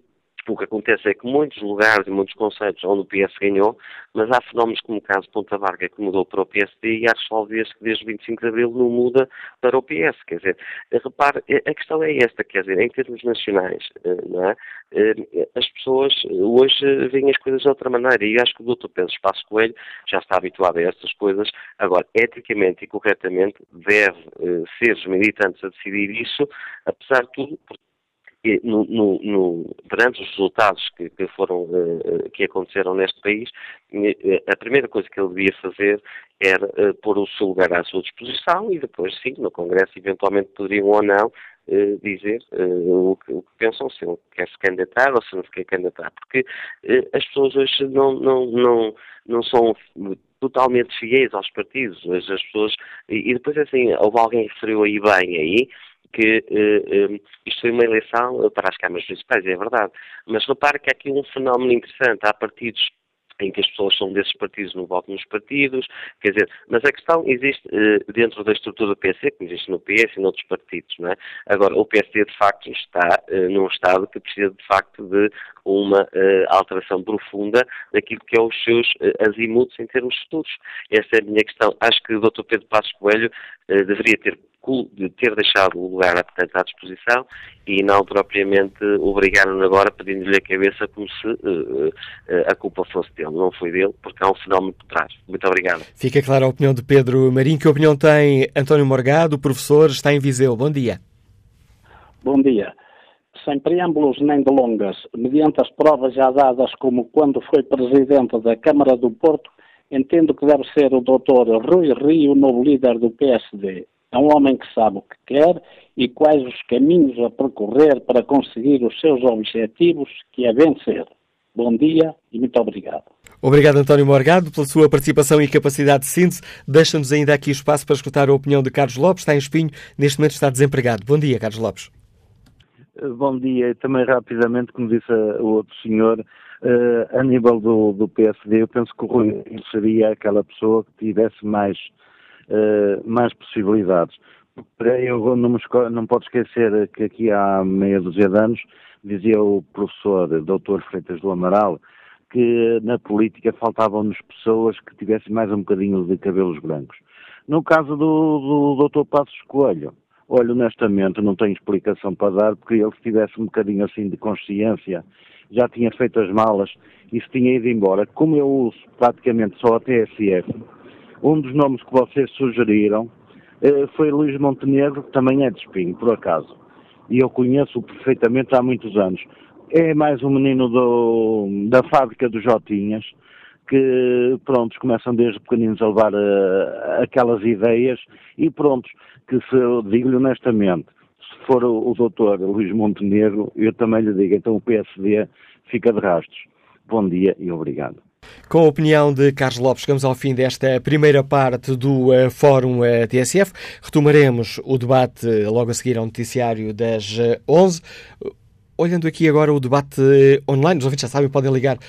Speaker 7: o que acontece é que muitos lugares e muitos conselhos onde o PS ganhou, mas há fenómenos como o caso de Ponta Varga que mudou para o PSD e há Solvias que desde 25 de Abril não muda para o PS. Quer dizer, repare, a questão é esta, quer dizer, em termos nacionais, eh, não é? Eh, as pessoas hoje veem as coisas de outra maneira e acho que o Dr. Pedro Espaço Coelho já está habituado a estas coisas. Agora, eticamente e corretamente, deve eh, ser os militantes a decidir isso, apesar de tudo, porque no, no, no, perante os resultados que, que foram, uh, que aconteceram neste país, uh, a primeira coisa que ele devia fazer era pôr o seu lugar à sua disposição e depois, sim, no Congresso, eventualmente poderiam ou não dizer o que, o, que, pensam, se ele quer se candidatar ou se não se quer candidatar. Porque as pessoas hoje não, não, não, não são totalmente fiéis aos partidos. As pessoas, e, e depois assim, houve alguém que referiu aí bem aí, que uh, um, isto foi uma eleição para as câmaras municipais, é verdade. Mas repare que há aqui um fenómeno interessante. Há partidos em que as pessoas são desses partidos, não votam nos partidos, quer dizer, mas a questão existe uh, dentro da estrutura do PSD, como existe no PS e noutros partidos, não é? Agora, o PSD de facto está uh, num estado que precisa de facto de uma uh, alteração profunda daquilo que é os seus azimutos em termos futuros. Essa é a minha questão. Acho que o Dr. Pedro Passos Coelho deveria ter de ter deixado o lugar portanto, à disposição e não propriamente obrigaram-no agora pedindo-lhe a cabeça como se uh, uh, a culpa fosse dele. Não foi dele, porque há um fenómeno por trás. Muito obrigado.
Speaker 2: Fica clara a opinião de Pedro Marinho. Que opinião tem António Morgado, professor, está em Viseu. Bom dia.
Speaker 8: Bom dia. sem preâmbulos nem delongas, mediante as provas já dadas como quando foi presidente da Câmara do Porto, entendo que deve ser o Dr. Rui Rio, novo líder do PSD. É um homem que sabe o que quer e quais os caminhos a percorrer para conseguir os seus objetivos, que é vencer. Bom dia e muito obrigado.
Speaker 2: Obrigado, António Morgado, pela sua participação e capacidade de síntese. Deixa-nos ainda aqui espaço para escutar a opinião de Carlos Lopes, está em espinho, neste momento está desempregado. Bom dia, Carlos Lopes.
Speaker 9: Bom dia. Também rapidamente, como disse o outro senhor, uh, a nível do, do, PSD, eu penso que o Rui seria aquela pessoa que tivesse mais, uh, mais possibilidades. Eu não, me, não posso esquecer que aqui há meia dúzia de anos, dizia o professor Dr. Freitas do Amaral, que na política faltavam-nos pessoas que tivessem mais um bocadinho de cabelos brancos. No caso do, do Dr. Passos Coelho, olha, honestamente não tenho explicação para dar, porque ele se tivesse um bocadinho assim de consciência, já tinha feito as malas e se tinha ido embora. Como eu uso praticamente só a TSF, um dos nomes que vocês sugeriram eh, foi Luís Montenegro, que também é de espinho, por acaso. E eu conheço-o perfeitamente há muitos anos. É mais um menino do, da fábrica dos Jotinhas, que, prontos, começam desde pequeninos a levar uh, aquelas ideias e, prontos, que se, digo-lhe honestamente, se for o, o doutor Luís Montenegro, eu também lhe digo, então o PSD fica de rastros. Bom dia e obrigado.
Speaker 2: Com a opinião de Carlos Lopes, chegamos ao fim desta primeira parte do uh, Fórum uh, TSF. Retomaremos o debate logo a seguir ao noticiário das 11. Olhando aqui agora o debate online, os ouvintes já sabem, podem ligar uh,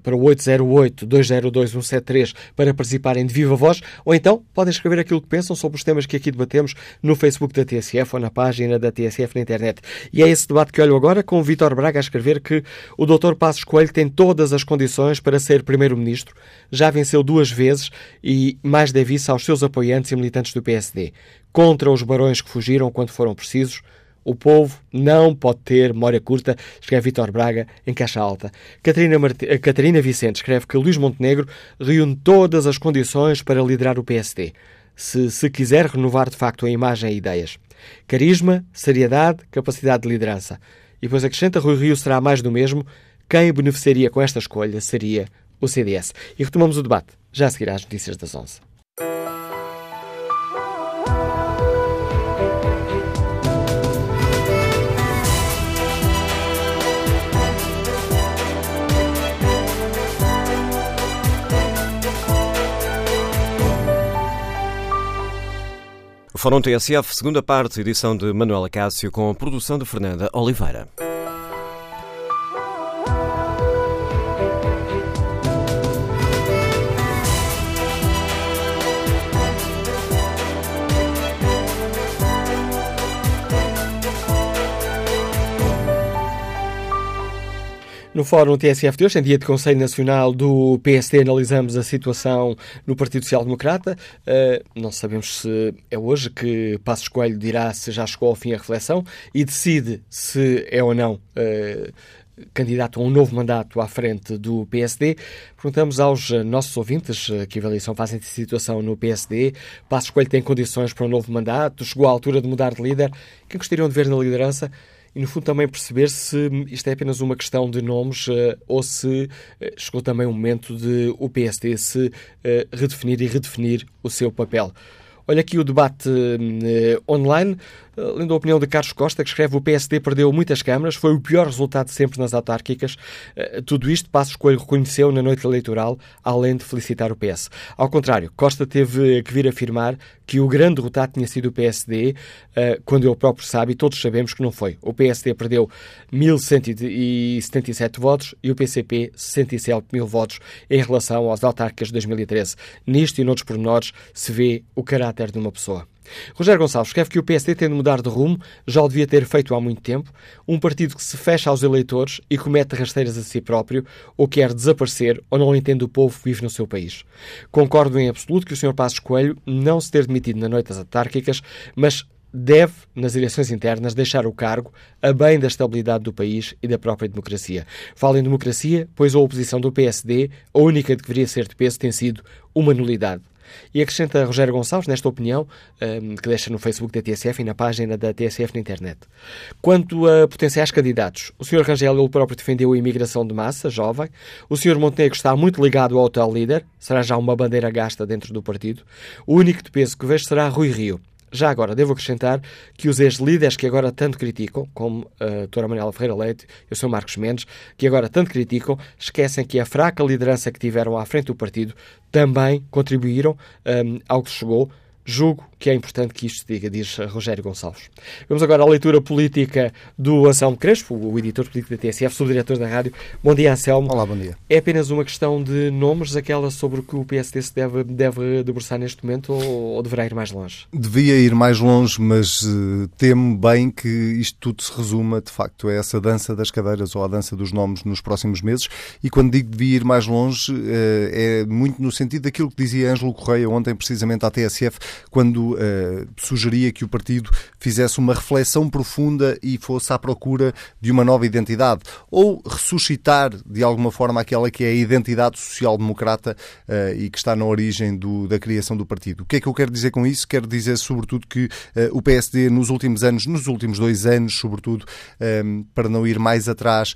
Speaker 2: para o 808-202-173 para participarem de viva voz, ou então podem escrever aquilo que pensam sobre os temas que aqui debatemos no Facebook da TSF ou na página da TSF na internet. E é esse debate que olho agora com o Vítor Braga a escrever que o Dr. Passos Coelho tem todas as condições para ser Primeiro-Ministro, já venceu duas vezes e mais deve isso aos seus apoiantes e militantes do PSD. Contra os barões que fugiram quando foram precisos, o povo não pode ter memória curta, escreve Vitor Braga em caixa alta. Catarina. Eh, Catarina Vicente escreve que Luís Montenegro reúne todas as condições para liderar o PSD, se se quiser renovar de facto a imagem e ideias. Carisma, seriedade, capacidade de liderança. E depois acrescenta Rui Rio será mais do mesmo. Quem beneficiaria com esta escolha seria o CDS. E retomamos o debate já a seguir às notícias das 11.
Speaker 1: Fórum TSF, segunda parte, edição de Manuela Cássio, com produção de Fernanda Oliveira.
Speaker 2: No Fórum TSF de hoje, em dia de Conselho Nacional do PSD, analisamos a situação no Partido Social Democrata. Uh, não sabemos se é hoje que Passos Coelho dirá se já chegou ao fim a reflexão e decide se é ou não uh, candidato a um novo mandato à frente do PSD. Perguntamos aos nossos ouvintes que avaliação fazem de situação no PSD. Passos Coelho tem condições para um novo mandato? Chegou à altura de mudar de líder? Quem gostariam de ver na liderança? E, no fundo, também perceber se isto é apenas uma questão de nomes uh, ou se uh, chegou também o momento de o PSD se uh, redefinir e redefinir o seu papel. Olha aqui o debate online. Lendo a opinião de Carlos Costa, que escreve o PSD perdeu muitas câmaras, foi o pior resultado sempre nas autárquicas. Eh, tudo isto Passos Coelho reconheceu na noite eleitoral, além de felicitar o PS. Ao contrário, Costa teve que vir afirmar que o grande derrotado tinha sido o PSD, eh, quando ele próprio sabe, e todos sabemos que não foi. O PSD perdeu 1.177 votos e o PCP 67 mil votos em relação aos autárquicas de 2013. Nisto e noutros pormenores se vê o caráter de uma pessoa. Rogério Gonçalves escreve que o PSD tem de mudar de rumo, já o devia ter feito há muito tempo. Um partido que se fecha aos eleitores e comete rasteiras a si próprio, ou quer desaparecer, ou não entende o povo que vive no seu país. Concordo em absoluto que o Sr. Passos Coelho não se ter demitido na noite das autárquicas, mas deve, nas eleições internas, deixar o cargo a bem da estabilidade do país e da própria democracia. Falo em democracia, pois a oposição do PSD, a única que deveria ser de peso, tem sido uma nulidade. E acrescenta Rogério Gonçalves, nesta opinião, um, que deixa no Facebook da TSF e na página da TSF na internet. Quanto a potenciais candidatos, o Sr. Rangel ele próprio defendeu a imigração de massa, jovem. O Sr. Montenegro está muito ligado ao atual líder, será já uma bandeira gasta dentro do partido. O único de peso que vejo será Rui Rio. Já agora, devo acrescentar que os ex-líderes que agora tanto criticam, como a doutora Manuela Ferreira Leite e o Sr. Marcos Mendes, que agora tanto criticam, esquecem que a fraca liderança que tiveram à frente do partido também contribuíram um, ao que chegou Julgo que é importante que isto se diga, diz Rogério Gonçalves. Vamos agora à leitura política do Anselmo Crespo, o editor político da TSF, subdiretor da rádio. Bom dia, Anselmo.
Speaker 10: Olá, bom dia.
Speaker 2: É apenas uma questão de nomes, aquela sobre o que o PSD se deve, deve debruçar neste momento, ou, ou deverá ir mais longe?
Speaker 10: Devia ir mais longe, mas uh, temo bem que isto tudo se resuma, de facto, a essa dança das cadeiras ou a dança dos nomes nos próximos meses. E quando digo devia ir mais longe, uh, é muito no sentido daquilo que dizia Ângelo Correia ontem, precisamente à TSF, quando uh, sugeria que o partido fizesse uma reflexão profunda e fosse à procura de uma nova identidade, ou ressuscitar de alguma forma aquela que é a identidade social-democrata uh, e que está na origem do, da criação do partido. O que é que eu quero dizer com isso? Quero dizer, sobretudo, que uh, o PSD, nos últimos anos, nos últimos dois anos, sobretudo, um, para não ir mais atrás,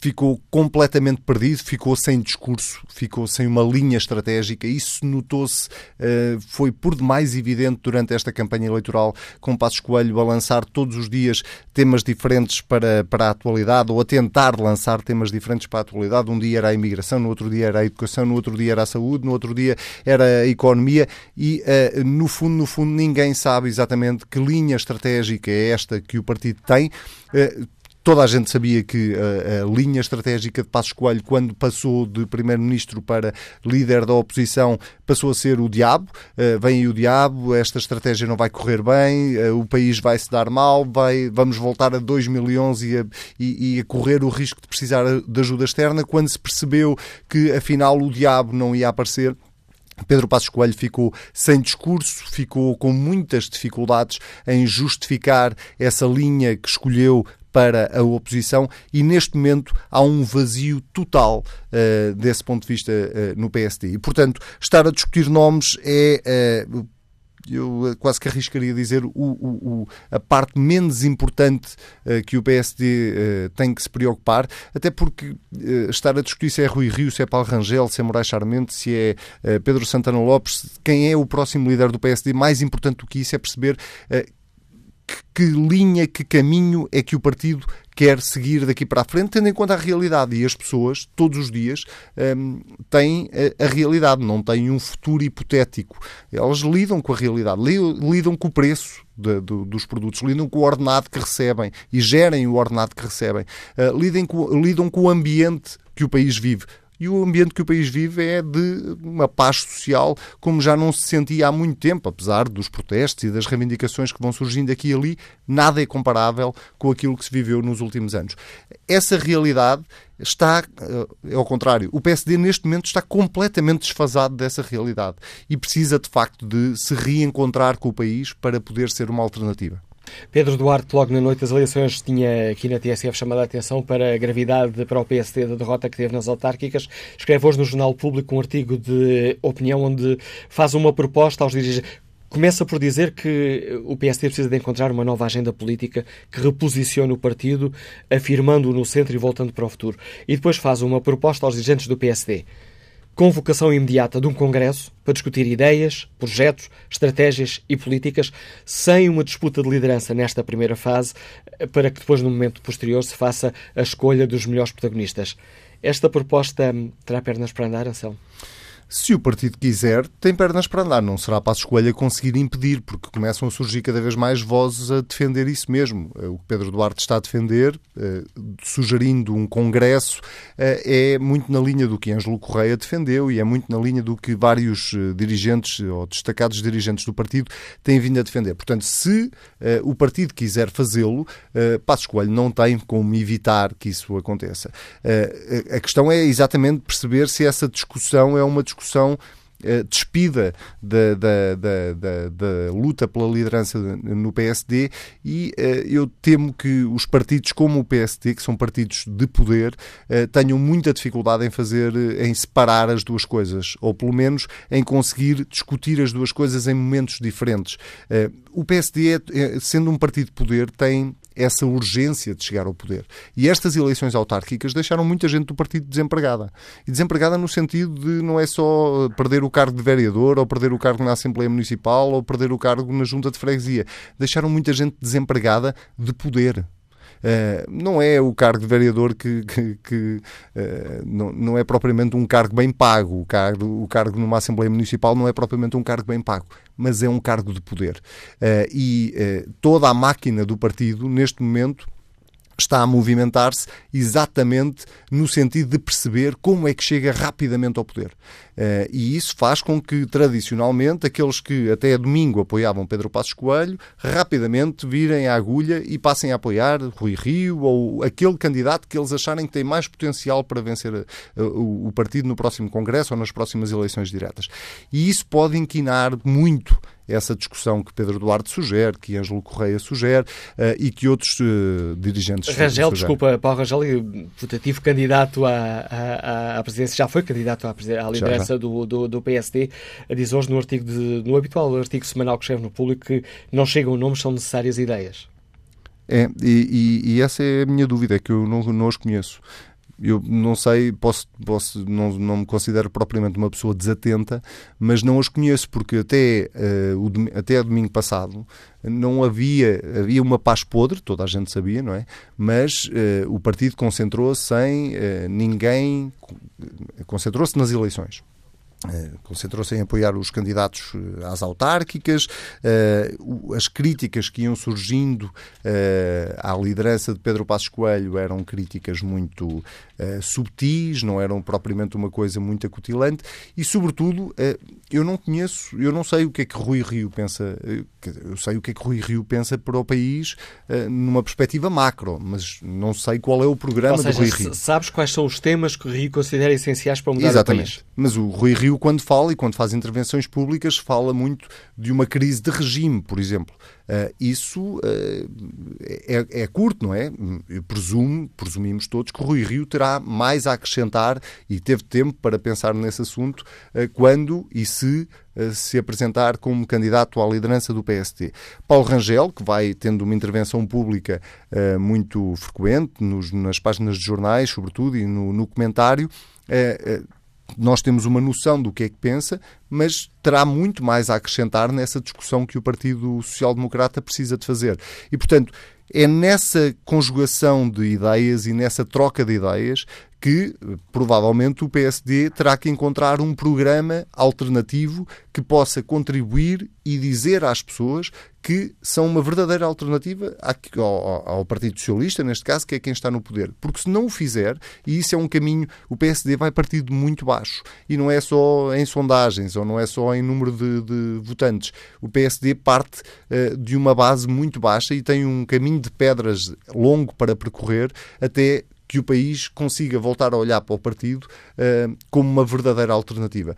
Speaker 10: ficou completamente perdido, ficou sem discurso, ficou sem uma linha estratégica. Isso notou-se, foi por evidente durante esta campanha eleitoral, com Passos Coelho a lançar todos os dias temas diferentes para, para a atualidade, ou a tentar lançar temas diferentes para a atualidade. Um dia era a imigração, no outro dia era a educação, no outro dia era a saúde, no outro dia era a economia e, uh, no fundo, no fundo, ninguém sabe exatamente que linha estratégica é esta que o partido tem. Uh, Toda a gente sabia que a, a, linha estratégica de Passos Coelho, quando passou de primeiro-ministro para líder da oposição, passou a ser o diabo. Uh, vem aí o diabo, esta estratégia não vai correr bem, uh, o país vai se dar mal, vai, vamos voltar a 2011 e a, e, e a correr o risco de precisar de ajuda externa. Quando se percebeu que afinal o diabo não ia aparecer, Pedro Passos Coelho ficou sem discurso, ficou com muitas dificuldades em justificar essa linha que escolheu para a oposição e neste momento há um vazio total uh, desse ponto de vista uh, no PSD. E, portanto, estar a discutir nomes é. Uh, eu quase que arriscaria dizer, o, o, a parte menos importante que o PSD tem que se preocupar, até porque estar a discutir se é Rui Rio, se é Paulo Rangel, se é Moraes Charmente, se é Pedro Santana Lopes, quem é o próximo líder do PSD, mais importante do que isso é perceber que, linha, que caminho é que o partido quer seguir daqui para a frente, tendo em conta a realidade. E as pessoas, todos os dias, um, têm a, a, realidade, não têm um futuro hipotético. Elas lidam com a realidade, lidam com o preço de, de, dos produtos, lidam com o ordenado que recebem e gerem o ordenado que recebem, uh, lidam, com, lidam com o ambiente que o país vive e o ambiente que o país vive é de uma paz social como já não se sentia há muito tempo, apesar dos protestos e das reivindicações que vão surgindo aqui e ali, nada é comparável com aquilo que se viveu nos últimos anos. Essa realidade está, eh, é ao contrário, o PSD neste momento está completamente desfasado dessa realidade e precisa de facto de se reencontrar com o país para poder ser uma alternativa.
Speaker 2: Pedro Duarte, logo na noite das eleições, tinha aqui na TSF chamado a atenção para a gravidade para o PSD da derrota que teve nas autárquicas. Escreve hoje no Jornal Público um artigo de opinião onde faz uma proposta aos dirigentes. Começa por dizer que o PSD precisa de encontrar uma nova agenda política que reposicione o partido, afirmando-o no centro e voltando para o futuro. E depois faz uma proposta aos dirigentes do PSD convocação imediata de um Congresso para discutir ideias, projetos, estratégias e políticas, sem uma disputa de liderança nesta primeira fase, para que depois, no momento posterior, se faça a escolha dos melhores protagonistas. Esta proposta terá pernas para andar, Anselmo?
Speaker 10: Se o partido quiser, tem pernas para andar. Não será para a escolha conseguir impedir, porque começam a surgir cada vez mais vozes a defender isso mesmo. Eh, o que Pedro Duarte está a defender, eh, sugerindo um congresso, eh, é muito na linha do que Ângelo Correia defendeu e é muito na linha do que vários dirigentes ou destacados dirigentes do partido têm vindo a defender. Portanto, se o partido quiser fazê-lo, Passos Coelho não tem como evitar que isso aconteça. A questão é exatamente perceber se essa discussão é uma discussão discussão uh, despida da, da, da, da, luta pela liderança no PSD e uh, eu temo que os partidos como o PSD, que são partidos de poder, uh, tenham muita dificuldade em fazer, em separar as duas coisas, ou pelo menos em conseguir discutir as duas coisas em momentos diferentes. o PSD, é, sendo um partido de poder, tem essa urgência de chegar ao poder. E estas eleições autárquicas deixaram muita gente do partido desempregada. E desempregada no sentido de não é só perder o cargo de vereador, ou perder o cargo na Assembleia Municipal, ou perder o cargo na Junta de Freguesia. Deixaram muita gente desempregada de poder. Uh, não é o cargo de vereador que, que, que uh, não, não é propriamente um cargo bem pago. O cargo, o cargo numa Assembleia Municipal não é propriamente um cargo bem pago, mas é um cargo de poder. Uh, e toda a máquina do partido, neste momento, está a movimentar-se exatamente no sentido de perceber como é que chega rapidamente ao poder. Uh, e isso faz com que, tradicionalmente, aqueles que até domingo apoiavam Pedro Passos Coelho, rapidamente virem a agulha e passem a apoiar Rui Rio ou aquele candidato que eles acharem que tem mais potencial para vencer o, o partido no próximo Congresso ou nas próximas eleições diretas. E isso pode inquinar muito essa discussão que Pedro Duarte sugere, que Ângelo Correia sugere uh, e que outros uh, dirigentes
Speaker 2: Rangel, desculpa, Paulo Rangel, putativo candidato à, à, à, presidência, já foi candidato à, à liderança do, do, do, PSD, diz hoje no artigo de, no habitual artigo semanal que escreve no público que não chegam nomes, são necessárias ideias.
Speaker 10: É, e, e, e, essa é a minha dúvida, é que eu não, não os conheço eu não sei, posso, posso não, não me considero propriamente uma pessoa desatenta, mas não os conheço, porque até, uh, o, até domingo passado não havia, havia uma paz podre, toda a gente sabia, não é? Mas uh, o partido concentrou-se uh, ninguém, concentrou-se nas eleições. Eh, concentrou-se em apoiar os candidatos eh, às autárquicas, eh, as críticas que iam surgindo à liderança de Pedro Passos Coelho eram críticas muito subtis, não eram propriamente uma coisa muito acutilante e, sobretudo, eu não conheço, eu não sei o que é que Rui Rio pensa, eu sei o que é que Rui Rio pensa para o país numa perspectiva macro, mas não sei qual é o programa
Speaker 2: seja,
Speaker 10: do Rui Rio.
Speaker 2: Sabes quais são os temas que o Rio considera essenciais para mudar
Speaker 10: Exatamente.
Speaker 2: o país?
Speaker 10: Mas o Rui Rio quando fala e quando faz intervenções públicas, fala muito de uma crise de regime, por exemplo. Uh, isso uh, é, é, curto, não é? Eu presumo, presumimos todos, que o Rui Rio terá mais a acrescentar e teve tempo para pensar nesse assunto uh, quando e se se apresentar como candidato à liderança do PST. Paulo Rangel, que vai tendo uma intervenção pública muito frequente nos, nas páginas de jornais, sobretudo, e no, no comentário, nós temos uma noção do que é que pensa, mas terá muito mais a acrescentar nessa discussão que o Partido Social Democrata precisa de fazer. E, portanto, é nessa conjugação de ideias e nessa troca de ideias que provavelmente o PSD terá que encontrar um programa alternativo que possa contribuir e dizer às pessoas que são uma verdadeira alternativa ao, Partido Socialista, neste caso, que é quem está no poder. Porque se não o fizer, e isso é um caminho, o PSD vai partir de muito baixo. E não é só em sondagens, ou não é só em número de, de votantes. O PSD parte uh, de uma base muito baixa e tem um caminho de pedras longo para percorrer até que o país consiga voltar a olhar para o partido uh, como uma verdadeira alternativa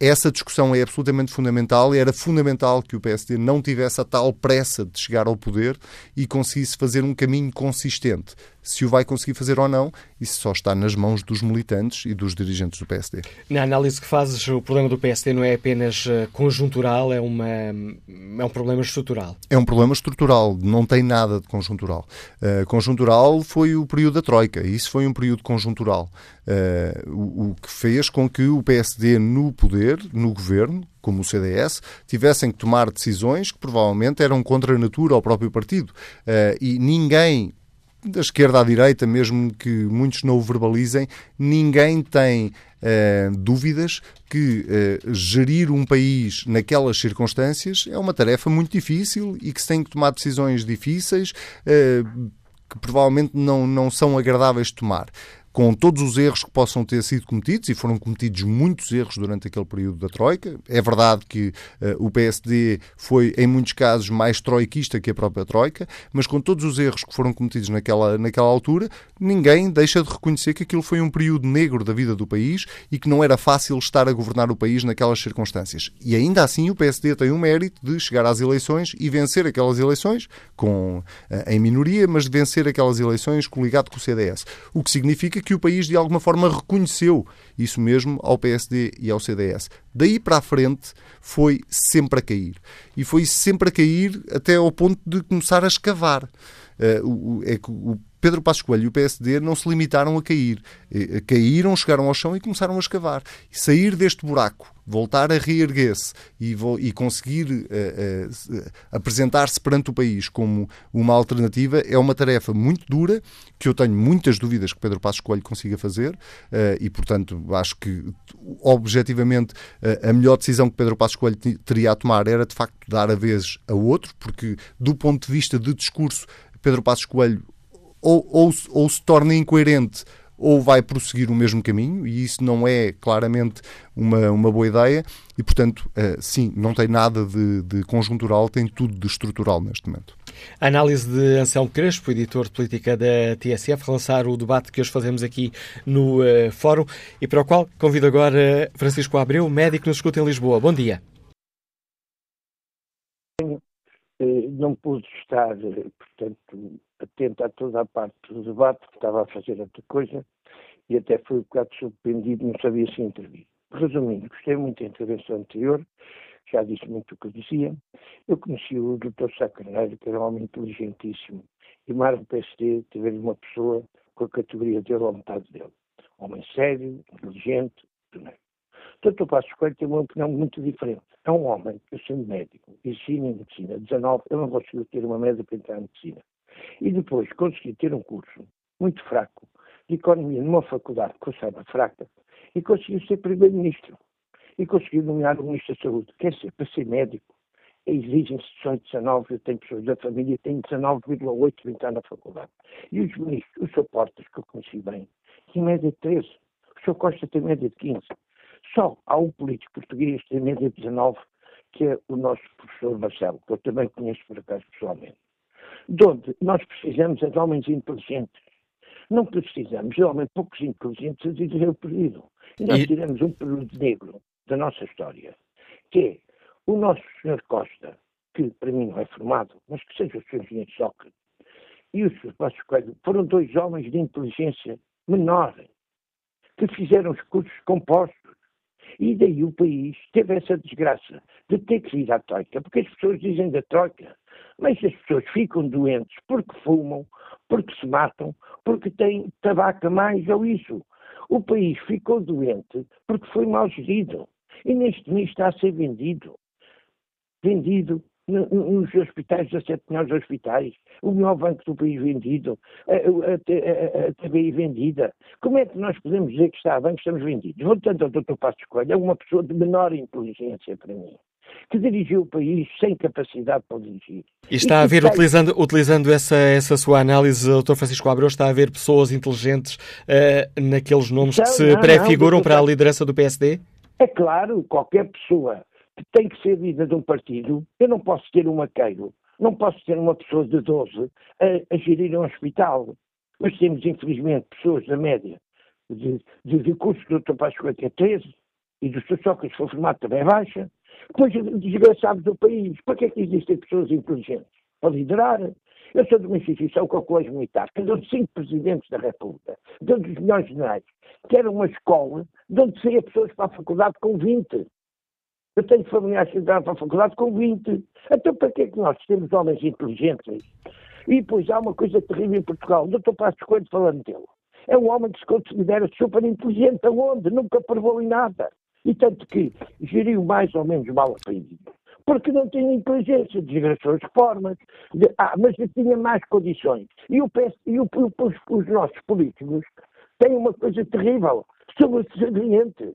Speaker 10: essa discussão é absolutamente fundamental e era fundamental que o PSD não tivesse a tal pressa de chegar ao poder e conseguisse fazer um caminho consistente. Se o vai conseguir fazer ou não, isso só está nas mãos dos militantes e dos dirigentes do PSD.
Speaker 2: Na análise que fazes, o problema do PSD não é apenas eh, conjuntural, é, uma, é um problema estrutural.
Speaker 10: É um problema estrutural, não tem nada de conjuntural. Uh, conjuntural foi o período da Troika, isso foi um período conjuntural. Uh, o, o que fez com que o PSD no poder, no governo, como o CDS, tivessem que tomar decisões que provavelmente eram contra a natura ao próprio partido. Uh, e ninguém da esquerda à direita, mesmo que muitos não o verbalizem, ninguém tem uh, dúvidas que uh, gerir um país naquelas circunstâncias é uma tarefa muito difícil e que se tem que tomar decisões difíceis uh, que provavelmente não, não são agradáveis de tomar. Com todos os erros que possam ter sido cometidos, e foram cometidos muitos erros durante aquele período da Troika. É verdade que uh, o PSD foi, em muitos casos, mais troiquista que a própria Troika, mas com todos os erros que foram cometidos naquela, naquela altura, ninguém deixa de reconhecer que aquilo foi um período negro da vida do país e que não era fácil estar a governar o país naquelas circunstâncias. E ainda assim o PSD tem o mérito de chegar às eleições e vencer aquelas eleições com, eh, em minoria, mas de vencer aquelas eleições coligado com o CDS. O que significa que o país de alguma forma reconheceu isso mesmo ao PSD e ao CDS. Daí para a frente foi sempre a cair. E foi sempre a cair até ao ponto de começar a escavar. Uh, é que o Pedro Passos Coelho e o PSD não se limitaram a cair. Eh, caíram, chegaram ao chão e começaram a escavar. E sair deste buraco, voltar a reerguer-se e, e, conseguir uh, uh, apresentar-se perante o país como uma alternativa é uma tarefa muito dura, que eu tenho muitas dúvidas que Pedro Passos Coelho consiga fazer uh, e, portanto, acho que objetivamente a melhor decisão que Pedro Passos Coelho teria a tomar era, de facto, dar a vez a outro, porque, do ponto de vista de discurso, Pedro Passos Coelho ou, ou, ou se torna incoerente ou vai prosseguir o mesmo caminho, e isso não é claramente uma, uma boa ideia, e portanto, uh, sim, não tem nada de, de, conjuntural, tem tudo de estrutural neste momento.
Speaker 2: A análise de Anselmo Crespo, editor de política da TSF, relançar o debate que hoje fazemos aqui no uh, Fórum, e para o qual convido agora Francisco Abreu, médico nos escuta em Lisboa. Bom dia.
Speaker 11: Eh, não pude estar, portanto, atento a toda a parte do debate, que estava a fazer outra coisa, e até fui um bocado surpreendido, não sabia se intervir. Resumindo, gostei muito da intervenção anterior, já disse muito o que dizia. Eu conheci o Dr. Sacarneiro, que era um homem inteligentíssimo, e mais do PSD teve uma pessoa com a categoria dele à metade dele. Homem sério, inteligente, honesto. Dr. Passos Coelho tem uma opinião muito diferente. É um homem, eu sendo médico, ensino em medicina, 19, eu não consigo ter uma média para entrar em medicina. E depois consegui ter um curso muito fraco de economia numa faculdade que saiba fraca e consegui ser primeiro-ministro. E consegui nomear o ministro da Saúde. Quer ser, para ser médico, exigem-se 18, 19, eu tenho pessoas da família, tenho 19,8 para entrar na faculdade. E os ministros, os suportes que eu conheci bem, têm média de 13. O Sr. Costa tem média de 15. Só há um político português média de 19, que é o nosso professor Marcelo, que eu também conheço por acaso pessoalmente de onde nós precisamos é de homens inteligentes. Não precisamos de homens poucos inteligentes a dizer o perdido. E nós tiramos um período negro da nossa história, que é o nosso senhor Costa, que para mim não é formado, mas que seja o senhor engenheiro Sócrates, e o senhor Passos Coelho, foram dois homens de inteligência menor, que fizeram os cursos compostos. E daí o país teve essa desgraça de ter que ir à Troika, porque as pessoas dizem da Troika, mas as pessoas ficam doentes porque fumam, porque se matam, porque têm tabaco a mais ou isso. O país ficou doente porque foi mal gerido. E neste mês está a ser vendido. Vendido nos hospitais, 17 melhores hospitais, o melhor banco do país vendido, a, a, a, a TBI vendida. Como é que nós podemos dizer que está bem que estamos vendidos? Voltando ao Dr. Passos Coelho, é uma pessoa de menor inteligência para mim que dirigiu o país sem capacidade para dirigir.
Speaker 2: E está a ver, utilizando, utilizando essa, essa sua análise, Dr. Francisco Abreu, está a ver pessoas inteligentes uh, naqueles nomes então, que se prefiguram para a liderança do PSD?
Speaker 11: É claro, qualquer pessoa que tem que ser líder de um partido, eu não posso ter um maqueiro, não posso ter uma pessoa de 12 a, a gerir um hospital. Mas temos, infelizmente, pessoas da média de, de, de curso do Dr. Pascoal que é 13 e do Sr. Sócrates foi formado também é baixa, Pois, desgraçados do país, para que é que existem pessoas inteligentes? Para liderar. Eu sou de uma instituição com a colégio militar, que deu cinco presidentes da República, deu dos melhores generais, que era uma escola de onde saía pessoas para a faculdade com 20. Eu tenho familiares que entraram para a faculdade com 20. Então, para que é que nós temos homens inteligentes? E depois há uma coisa terrível em Portugal. O doutor Passos Coelho falando dele. É um homem que se considera super inteligente. Aonde? Nunca provou em nada. E tanto que geriu mais ou menos mal a país. Porque não tinha inteligência, desgraçou as reformas, de, ah, mas tinha mais condições. E, o PS, e o, os, os nossos políticos têm uma coisa terrível, são os desalientes.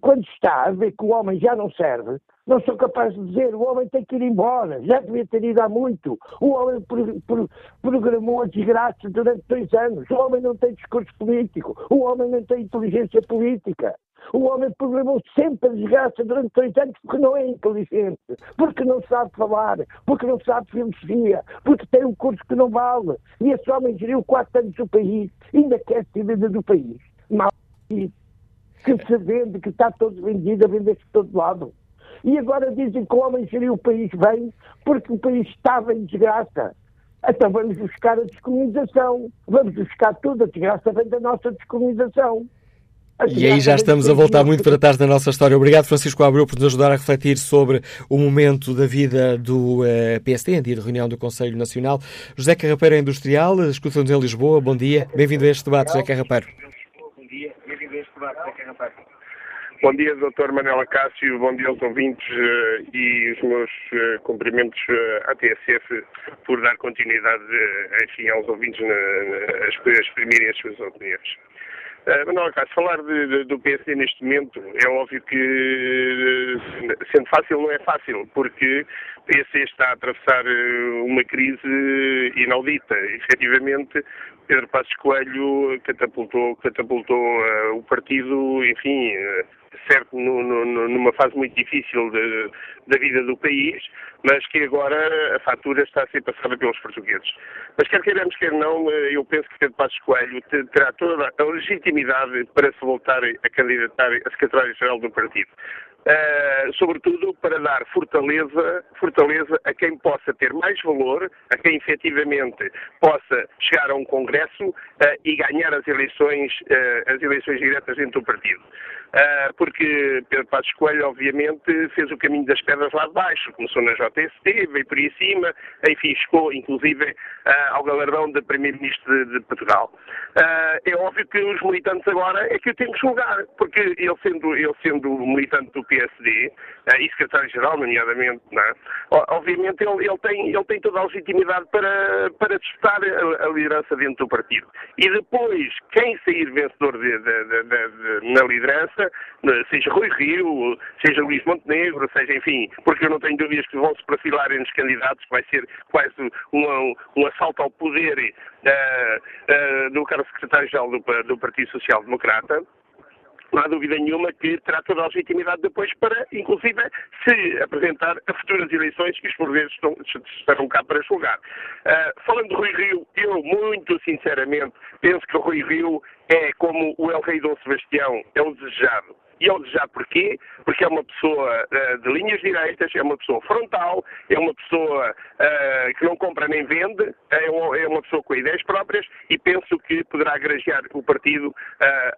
Speaker 11: Quando está a ver que o homem já não serve, Não sou capaz de dizer, o homem tem que ir embora, já devia ter ido há muito. O homem pro, pro, programou a desgraça durante dois anos. O homem não tem discurso político, o homem não tem inteligência política. O homem programou sempre a desgraça durante dois anos porque não é inteligente, porque não sabe falar, porque não sabe filosofia, porque tem um curso que não vale. E esse homem geriu quatro anos do país, ainda quer ser líder do país. Mal que se vende, que está todo vendido, a vender-se de todo lado. E agora dizem que o homem geriu o país bem porque o país estava em desgraça. Então vamos buscar a descolonização. Vamos buscar tudo. A desgraça vem da nossa descolonização.
Speaker 2: E aí já estamos a voltar muito para trás da nossa história. Obrigado, Francisco Abreu, por nos ajudar a refletir sobre o momento da vida do uh, eh, PSD, em dia de reunião do Conselho Nacional. José Carrapeiro é industrial, escuta-nos em Lisboa. Bom dia, bem-vindo a este debate, José Carrapeiro.
Speaker 12: Bom dia, bem-vindo a este debate, José Carrapeiro. Bom dia, Dr. Manela Cássio, bom dia aos ouvintes uh, e os meus uh, cumprimentos uh, à TSF por dar continuidade, enfim, aos ouvintes a exprimirem as suas opiniões. Uh, Manuel Cássio, falar de, de, do PSD neste momento é óbvio que, sendo fácil, não é fácil, porque o PSD está a atravessar uma crise inaudita. Efetivamente, Pedro Passos Coelho catapultou, catapultou uh, o partido, enfim, uh, certo no, no, numa fase muito difícil de, da vida do país, mas que agora a fatura está a ser passada pelos portugueses. Mas quer queiramos, quer não, eh, eu penso que Pedro Passos Coelho terá toda a legitimidade para se voltar a candidatar a secretário-geral do partido. Uh, sobretudo para dar fortaleza, fortaleza a quem possa ter mais valor, a quem efetivamente possa chegar a um congresso uh, e ganhar as eleições, uh, as eleições diretas dentro do partido. Porque Pedro Passos Coelho, obviamente, fez o caminho das pedras lá de baixo. Começou na JST, veio por aí acima, enfim, chegou inclusive ao galardão de Primeiro-Ministro de, Portugal. é óbvio que os militantes agora é que o temos que julgar, porque ele sendo, ele sendo militante do PSD, e secretário-geral, nomeadamente, é? obviamente ele, ele, tem, ele tem toda a legitimidade para, para disputar a, a, liderança dentro do partido. E depois, quem sair vencedor de, de, de, na liderança, seja Rui Rio, seja Luís Montenegro, seja, enfim, porque eu não tenho dúvidas que vão se perfilar entre os candidatos, que vai ser quase um, um assalto ao poder uh, uh, do cargo secretário-geral do, do Partido Social Democrata não há dúvida nenhuma que terá toda a legitimidade depois para, inclusive, se apresentar a futuras eleições que os portugueses estão, estarão cá para julgar. Uh, falando de Rui Rio, eu, muito sinceramente, penso que o Rui Rio é como o El Rei Dom Sebastião, é o desejado. E eu já porquê? Porque é uma pessoa uh, de linhas direitas, é uma pessoa frontal, é uma pessoa uh, que não compra nem vende, é uma, é uma, pessoa com ideias próprias e penso que poderá grajear o partido uh,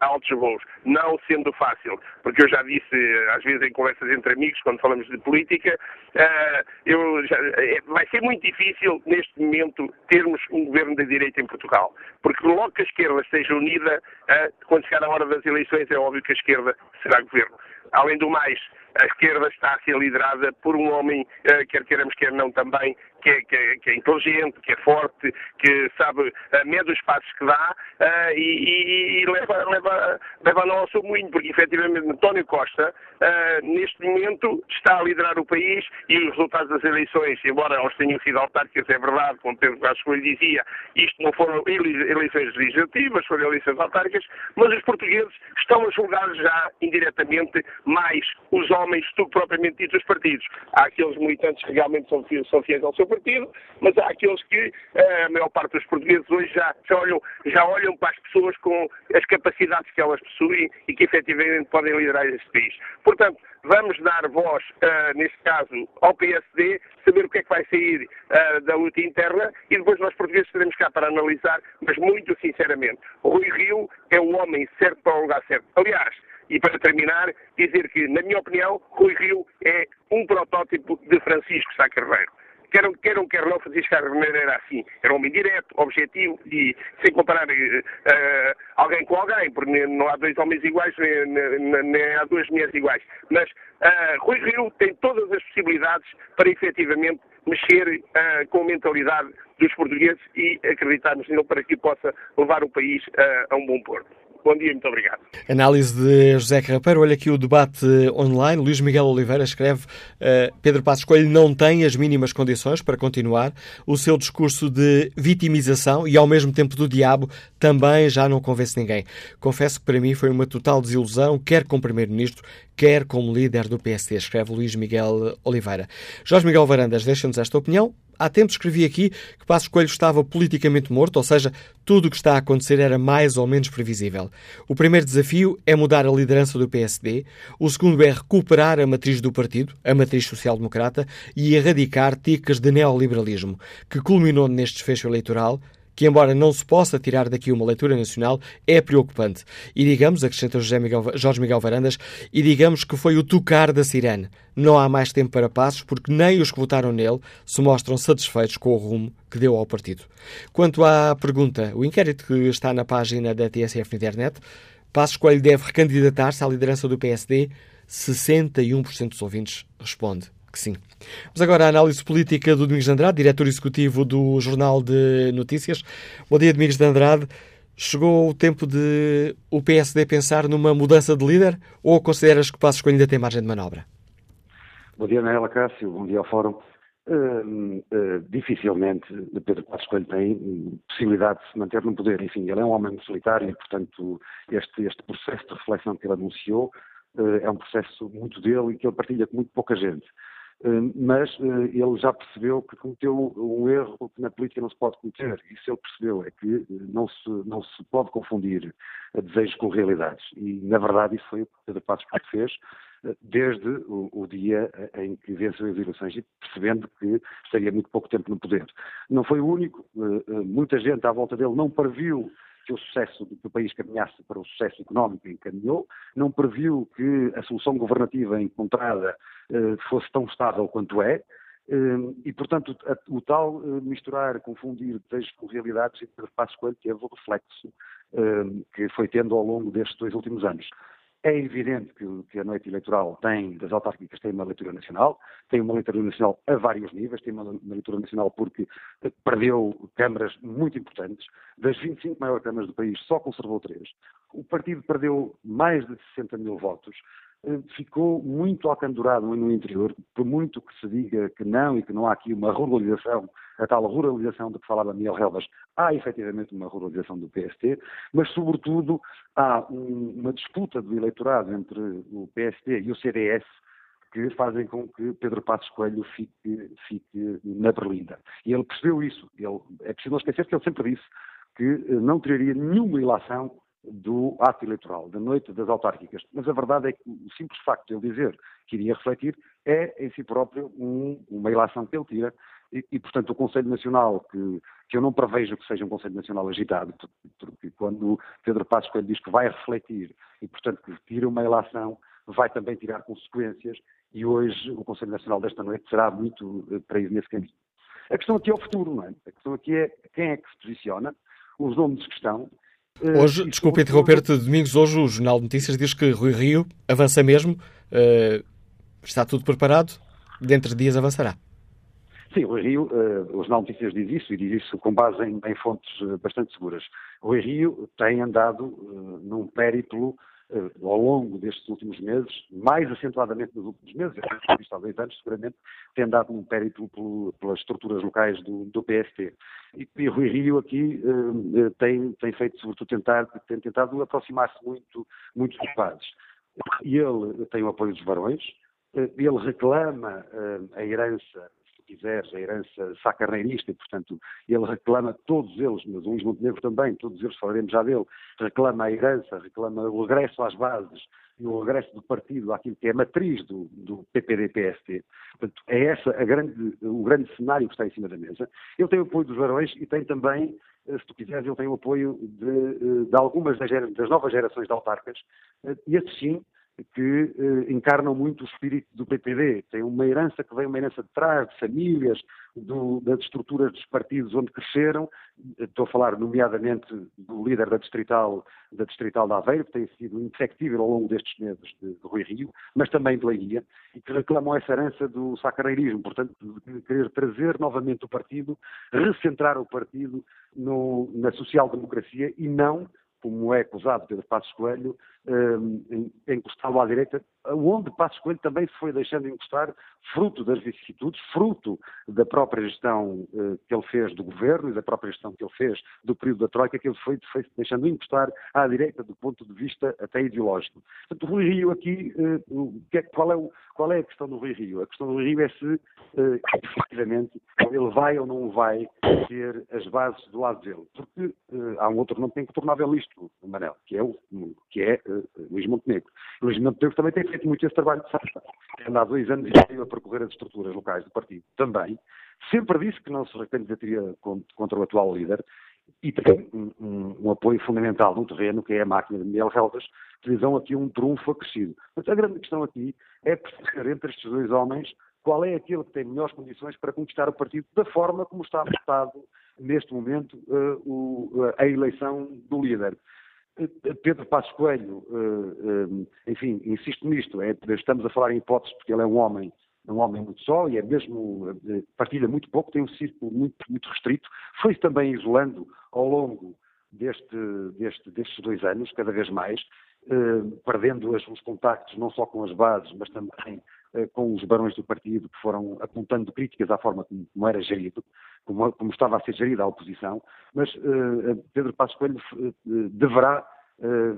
Speaker 12: a altos voos. Não sendo fácil, porque eu já disse, às vezes em conversas entre amigos, quando falamos de política, já, é, vai ser muito difícil neste momento termos um governo da direita em Portugal. Porque logo que a esquerda esteja unida, quando chegar a hora das eleições, é óbvio que a esquerda será governo. Além do mais, a esquerda está a ser liderada por um homem, eh, quer queiramos, quer não também, que é, que, é, que é, inteligente, que é forte, que sabe uh, mede os passos que dá uh, e, e, e, leva, leva, leva não ao seu moinho, porque efetivamente António Costa, uh, neste momento, está a liderar o país e os resultados das eleições, embora elas tenham sido autárquicas, é verdade, como Pedro Vasco dizia, isto não foram eleições legislativas, foram eleições autárquicas, mas os portugueses estão a julgar já indiretamente mais os homens do propriamente dito os partidos. Há aqueles militantes que realmente são, são fiéis ao seu partido, mas há aqueles que eh, a maior parte dos portugueses hoje já, já, olham, já olham para as pessoas com as capacidades que elas possuem e que efetivamente podem liderar este país. Portanto, vamos dar voz, uh, neste caso, ao PSD, saber o que é que vai sair uh, da luta interna e depois nós portugueses estaremos cá para analisar, mas muito sinceramente, Rui Rio é o homem certo para o lugar certo. Aliás, e para terminar, dizer que, na minha opinião, Rui Rio é um protótipo de Francisco Sá Carneiro queiram, queiram, quer não, Francisco Carneiro era assim. Era um homem direto, objetivo e sem comparar uh, alguém com alguém, porque não há dois homens iguais, nem, nem há duas mulheres iguais. Mas uh, Rui Rio tem todas as possibilidades para efetivamente mexer com a mentalidade dos portugueses e acreditarmos nele para que possa levar o país a um bom porto. Bom dia, muito obrigado.
Speaker 2: Análise de José Carrapeiro. Olha aqui o debate online. Luís Miguel Oliveira escreve uh, Pedro Passos Coelho não tem as mínimas condições para continuar. O seu discurso de vitimização e ao mesmo tempo do diabo também já não convence ninguém. Confesso que para mim foi uma total desilusão, quer como Primeiro-Ministro, quer como líder do PSD, escreve Luís Miguel Oliveira. Jorge Miguel Varandas deixa-nos esta opinião. Há tempo escrevi aqui que Passos Coelho estava politicamente morto, ou seja, tudo o que está a acontecer era mais ou menos previsível. O primeiro desafio é mudar a liderança do PSD, o segundo é recuperar a matriz do partido, a matriz social-democrata, e erradicar ticas de neoliberalismo, que culminou neste desfecho eleitoral que, embora não se possa tirar daqui uma leitura nacional, é preocupante. E digamos, acrescenta José Miguel, Jorge Miguel Varandas, e digamos que foi o tocar da sirene. Não há mais tempo para passos, porque nem os que votaram nele se mostram satisfeitos com o rumo que deu ao partido. Quanto à pergunta, o inquérito que está na página da TSF na internet, Passos Coelho deve recandidatar-se à liderança do PSD? 61% dos ouvintes responde que sim. Vamos agora à análise política do Domingos de Andrade, diretor executivo do Jornal de Notícias. Bom dia, Domingos de Andrade. Chegou o tempo de o PSD pensar numa mudança de líder ou consideras que Passos Coelho ainda tem margem de manobra?
Speaker 13: Bom dia, Anela Cássio. Bom dia ao Fórum. Uh, uh, dificilmente Pedro Passos Coelho tem possibilidade de se manter no poder. Enfim, ele é um homem solitário e, portanto, este, este processo de reflexão que ele anunciou uh, é um processo muito dele e que ele partilha com muito pouca gente. Eh, mas eh, ele já percebeu que cometeu um erro que na política não se pode cometer. Isso ele percebeu, é que eh, não se, não se pode confundir desejos com realidades. E, na verdade, isso foi o que Pedro Passos Coelho fez desde o, o, dia em que venceu as eleições e percebendo que estaria muito pouco tempo no poder. Não foi o único, muita gente à volta dele não previu que o sucesso, que o país caminhasse para o sucesso económico encaminhou, não previu que a solução governativa encontrada eh, fosse tão estável quanto é, eh, e, portanto, o tal eh, misturar, confundir desejos com realidades, e Pedro Passos teve o reflexo que foi tendo ao longo destes dois últimos anos. É evidente que, que, a noite eleitoral tem, das autárquicas, tem uma leitura nacional, tem uma leitura nacional a vários níveis, tem uma, uma leitura nacional porque perdeu câmaras muito importantes. Das 25 maiores câmaras do país, só conservou três. O partido perdeu mais de 60 mil votos eh, ficou muito alcandurado no interior, por muito que se diga que não e que não há aqui uma ruralização, a tal ruralização de que falava Miguel Relvas, há efetivamente uma ruralização do PST, mas sobretudo há um, uma disputa do eleitorado entre o PST e o CDS que fazem com que Pedro Passos Coelho fique, fique na berlinda. E ele percebeu isso. Ele, é preciso não esquecer que ele sempre disse que eh, não teria nenhuma ilação do ato eleitoral, da noite das autárquicas. Mas a verdade é que o simples facto de ele dizer que iria refletir é em si próprio um, uma ilação que ele tira e, e, portanto, o Conselho Nacional, que, que eu não prevejo que seja um Conselho Nacional agitado, porque quando Pedro Passos Coelho diz que vai refletir e, portanto, que tira uma ilação, vai também tirar consequências e hoje o Conselho Nacional desta noite será muito eh, para ir nesse caminho. A questão aqui é o futuro, não é? A questão aqui é quem é que se posiciona, os nomes que estão,
Speaker 2: hoje, uh, desculpa interromper-te, Domingos, hoje o Jornal de Notícias diz que Rui Rio avança mesmo, uh, está tudo preparado, dentro de dias avançará.
Speaker 13: Sim, o Rio, uh, o Jornal de Notícias diz isso e diz isso com base em, em fontes bastante seguras. O Rio tem andado num périplo ao longo destes últimos meses, mais acentuadamente nos últimos meses, visto há dois anos, seguramente, tem dado um périplo pelas estruturas locais do, do PST. E, e Rui Rio aqui uh, tem, tem feito, sobretudo, tentar, tem tentado aproximar-se muito, muito dos padres. E ele tem o apoio dos varões, ele reclama a herança quiseres, a herança sacarneirista, e, portanto, ele reclama todos eles, mas o Luís Montenegro também, todos eles falaremos já dele, reclama a herança, reclama o regresso às bases e o regresso do partido àquilo que é a matriz do, do PPD-PST. Portanto, é essa a grande, o grande cenário que está em cima da mesa. Ele tem o apoio dos varões e tem também eh, se tu quiseres, ele tem o apoio de, eh, de algumas das, das, novas gerações de autarcas, eh, e esses sim que eh, encarnam muito o espírito do PPD. Tem uma herança que vem uma herança de trás, de famílias, do, das estruturas dos partidos onde cresceram. Estou a falar, nomeadamente, do líder da Distrital, da Distrital de Aveiro, que tem sido indefectível ao longo destes meses de, de Rui Rio, mas também de Leiria, e que reclamam essa herança do sacareirismo, portanto, de querer trazer novamente o partido, recentrar o partido no, na social-democracia e não como é acusado Pedro Passos Coelho, eh, encostá-lo à direita, onde Passos Coelho também se foi deixando encostar, fruto das vicissitudes, fruto da própria gestão eh, que ele fez do governo e da própria gestão que ele fez do período da Troika, que ele foi, foi deixando encostar à direita do ponto de vista até ideológico. Portanto, o Rui Rio aqui, eh, é, qual, é o, qual é a questão do Rui Rio? A questão do Rui Rio é se, eh, efetivamente, ele vai ou não vai ter as bases do lado dele. Porque uh, há um outro nome que tem incontornável isto, Manel, que é, o, que é uh, Luís Montenegro. Luís Montenegro também tem feito muito esse trabalho de andado dois anos e meio a percorrer as estruturas locais do partido também. Sempre disse que não se recandidaria contra o atual líder e tem um, um, um, apoio fundamental no terreno, que é a máquina de Miguel Helvas, que lhes dão aqui um trunfo acrescido. Mas a grande questão aqui é perceber entre estes dois homens qual é aquele que tem melhores condições para conquistar o partido da forma como está montado neste momento uh, o, a eleição do líder. Uh, Pedro Passos Coelho, uh, enfim, insisto nisto, é, estamos a falar em hipóteses porque ele é um homem, um homem muito só e é mesmo, partilha muito pouco, tem um círculo muito, muito restrito, foi também isolando ao longo deste, deste, destes dois anos, cada vez mais, perdendo os contactos não só com as bases, mas também eh, com os barões do partido que foram apontando críticas à forma como, era gerido, como, como, estava a ser gerida a oposição, mas uh, Pedro Passos Coelho uh, deverá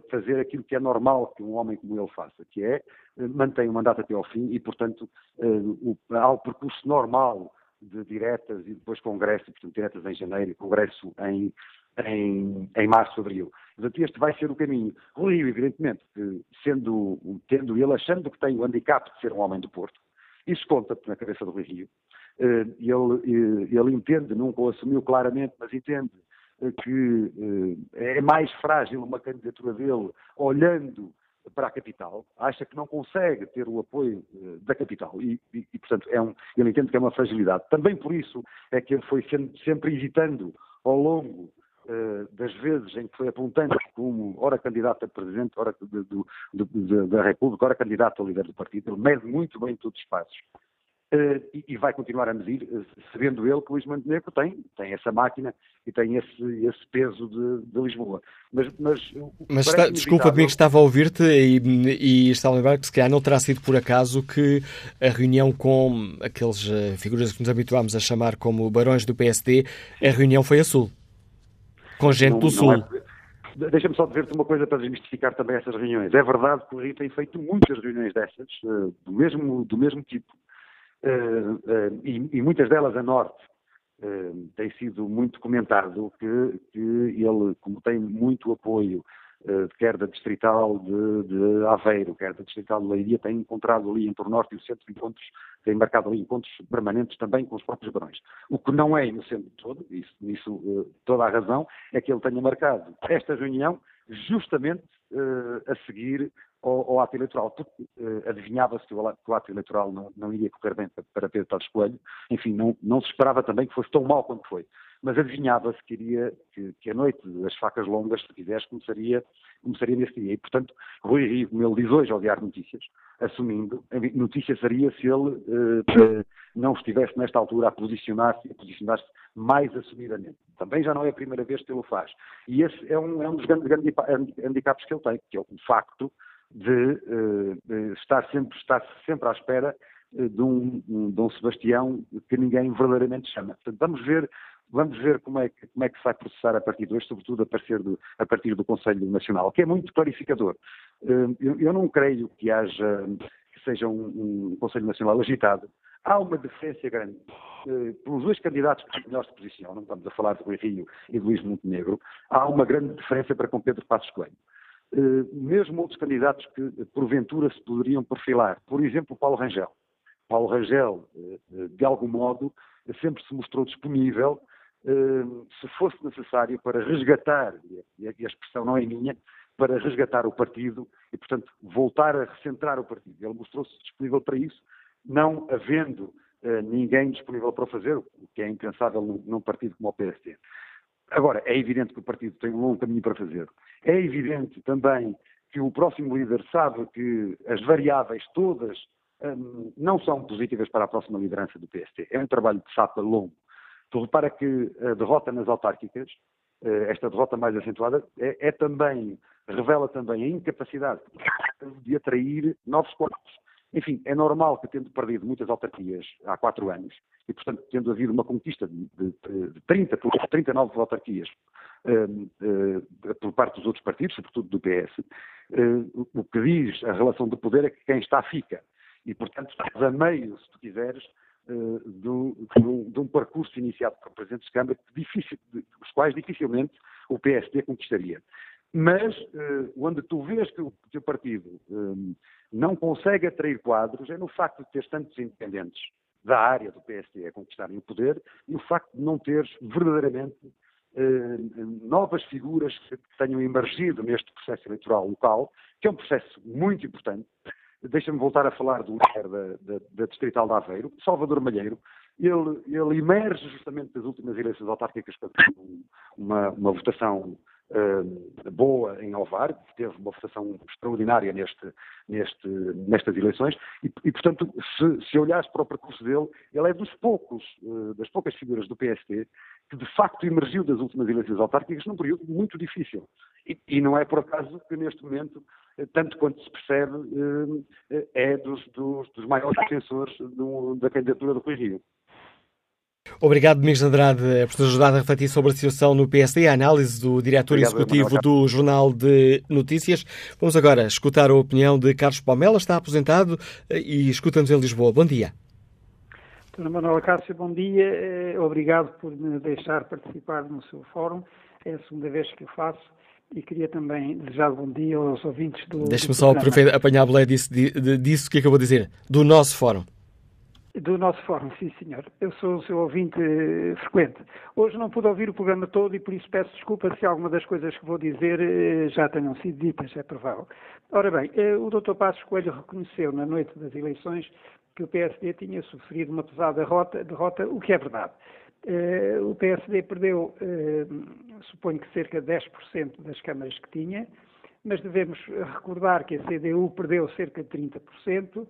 Speaker 13: fazer aquilo que é normal que um homem como ele faça, que é mantém o mandato até ao fim e, portanto, há o percurso normal de diretas e depois congresso, portanto, diretas em janeiro, congresso em, em, em março, abril. Portanto, este vai ser o caminho. O Rio, evidentemente, sendo, tendo ele, achando que tem o handicap de ser um homem do Porto, isso conta na cabeça do Rio. Eh, ele, eh, ele entende, nunca o assumiu claramente, mas entende eh, que é mais frágil uma candidatura dele olhando para a capital, acha que não consegue ter o apoio da capital e, e, e, portanto, é um, ele entende que é uma fragilidade. Também por isso é que ele foi sempre hesitando ao longo das vezes em que foi apontando como ora candidato a presidente, ora da República, ora candidato a líder do partido, ele mede muito bem todos os passos. Uh, e, e, vai continuar a medir, uh, sabendo ele que Luís Montenegro tem, tem essa máquina e tem esse, esse peso de, de Lisboa. Mas, mas,
Speaker 2: mas está, desculpa, amigo, estava a ouvir-te e, e estava a lembrar que se calhar não terá sido por acaso que a reunião com aqueles figuras que nos habituámos a chamar como barões do PSD, a reunião foi a Sul. Com gente não, do Sul.
Speaker 13: É... Deixa-me só dizer-te uma coisa para desmistificar também essas reuniões. É verdade que o Rio tem feito muitas reuniões dessas, uh, do, mesmo, do mesmo tipo, uh, uh, e, e, muitas delas a norte. tem sido muito comentado que, que ele, como tem muito apoio eh, quer da Distrital de, de, Aveiro, quer da Distrital de Leiria, tem encontrado ali entre o Norte e o Centro encontros, tem marcado ali encontros permanentes também com os próprios barões. O que não é inocente todo, isso, nisso eh, toda a razão, é que ele tenha marcado esta reunião justamente uh, a seguir ao, ao, ato eleitoral, porque adivinhava-se que, que, o ato eleitoral não, não iria correr bem para, para Pedro Passos Coelho, enfim, não, não se esperava também que fosse tão mal quanto foi mas adivinhava-se que, iria, que, que, a noite das facas longas, se quiseres, começaria, começaria nesse dia. E, portanto, Rui Rio, como ele diz hoje ao Diário Notícias, assumindo, notícia seria se ele eh, não estivesse nesta altura a posicionar-se, a posicionar-se mais assumidamente. Também já não é a primeira vez que ele o faz. E esse é um, é um dos grandes, grandes handicaps que ele tem, que é o facto de, uh, estar, sempre, estar sempre à espera eh, de um, de um Sebastião que ninguém verdadeiramente chama. Portanto, vamos ver Vamos ver como é, que, como é que se vai processar a partir de hoje, sobretudo a partir do, a partir do Conselho Nacional, que é muito clarificador. Hum, eu, eu não creio que haja, que seja um, um Conselho Nacional agitado. Há uma diferença grande uh, pelos dois candidatos que melhor se posicionam, estamos a falar de Rui Rio e de Luís Montenegro, há uma grande diferença para com Pedro Passos Coelho. Uh, mesmo outros candidatos que porventura se poderiam perfilar, por exemplo, Paulo Rangel. Paulo Rangel, uh, de algum modo, sempre se mostrou disponível se fosse necessário para resgatar, e a expressão não é minha, para resgatar o partido e, portanto, voltar a recentrar o partido. Ele mostrou-se disponível para isso, não havendo uh, ninguém disponível para o fazer, o que é impensável num, partido como o PSD. Agora, é evidente que o partido tem um longo caminho para fazer. É evidente também que o próximo líder sabe que as variáveis todas um, não são positivas para a próxima liderança do PSD. É um trabalho de sapa longo. Tu repara que a derrota nas autárquicas esta derrota mais acentuada, é, é, também, revela também a incapacidade de atrair novos quadros. Enfim, é normal que, tendo perdido muitas autarquias há quatro anos, e, portanto, tendo havido uma conquista de, de, de 30, 39 autarquias uh, uh, por parte dos outros partidos, sobretudo do PS, uh, o que diz a relação de poder é que quem está fica. E, portanto, estás a meio, se tu quiseres, de um, de, um, percurso iniciado por Presidentes de Câmara, difícil, os quais dificilmente o PSD conquistaria. Mas, onde tu vês que o teu partido não consegue atrair quadros, é no facto de ter tantos independentes da área do PSD a conquistarem o poder e o facto de não teres verdadeiramente eh, novas figuras que tenham emergido neste processo eleitoral local, que é um processo muito importante. Deixa-me voltar a falar do líder da, da, da Distrital de Aveiro, Salvador Malheiro. Ele, ele emerge justamente das últimas eleições autárquicas uma, uma votação uh, boa em Alvar, teve uma votação extraordinária neste, neste, nestas eleições, e, e portanto, se, se olhares para o percurso dele, ele é dos poucos, uh, das poucas figuras do PSD que de facto emergiu das últimas eleições autárquicas num período muito difícil. E, e não é por acaso que neste momento, eh, tanto quanto se percebe, é dos, dos, dos maiores defensores do, da candidatura do Rui Rio.
Speaker 2: Obrigado, Domingos Andrade, por ter ajudado a refletir sobre a situação no PSD, a análise do diretor Obrigado, executivo do Jornal de Notícias. Vamos agora escutar a opinião de Carlos Palmela, está aposentado eh, e escuta-nos em Lisboa. Bom dia.
Speaker 14: Dona Manuela Cássio, bom dia. Eh, obrigado por me deixar participar no seu fórum. É a segunda vez que o faço e queria também desejar bom dia aos ouvintes do.
Speaker 2: Deixe-me só apanhar a boleia disso, disso que acabou de dizer, do nosso fórum.
Speaker 14: Do nosso fórum, sim senhor. Eu sou o seu ouvinte eh, frequente. Hoje não pude ouvir o programa todo e por isso peço desculpa se alguma das coisas que vou dizer eh, já tenham sido ditas, é provável. Ora bem, eh, o Dr. Passos Coelho reconheceu na noite das eleições que o PSD tinha sofrido uma pesada derrota, derrota o que é verdade. O PSD perdeu, suponho que cerca de 10% das câmaras que tinha, mas devemos recordar que a CDU perdeu cerca de 30%,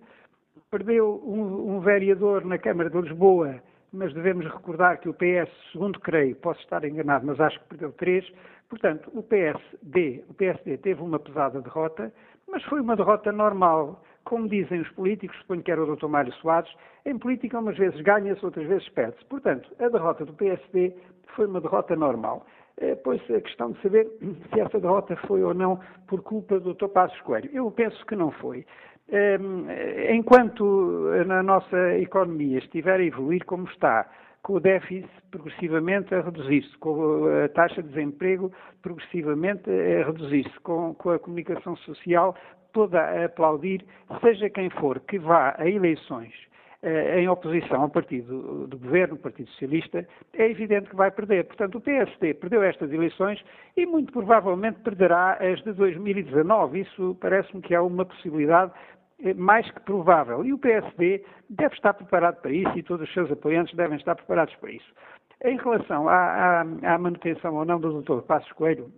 Speaker 14: perdeu um, um, vereador na Câmara de Lisboa, mas devemos recordar que o PS, segundo creio, posso estar enganado, mas acho que perdeu três. Portanto, o PSD, o PSD teve uma pesada derrota, mas foi uma derrota normal. Como dizem os políticos, suponho que era o Dr. Mário Soares, em política umas vezes ganha-se, outras vezes perde-se. Portanto, a derrota do PSD foi uma derrota normal. Eh, pois a questão de saber se essa derrota foi ou não por culpa do Dr. Passos Coelho. Eu penso que não foi. Ehm, enquanto na nossa economia estiver a evoluir como está, com o déficit progressivamente a reduzir-se, com a taxa de desemprego progressivamente a reduzir-se, com, com, a comunicação social toda a aplaudir, seja quem for que vá a eleições eh, em oposição ao partido do governo, o Partido Socialista, é evidente que vai perder. Portanto, o PSD perdeu estas eleições e muito provavelmente perderá as de 2019. Isso parece-me que é uma possibilidade mais que provável. E o PSD deve estar preparado para isso e todos os seus apoiantes devem estar preparados para isso. Em relação à, à, à manutenção ou não do Dr. Passos Coelho,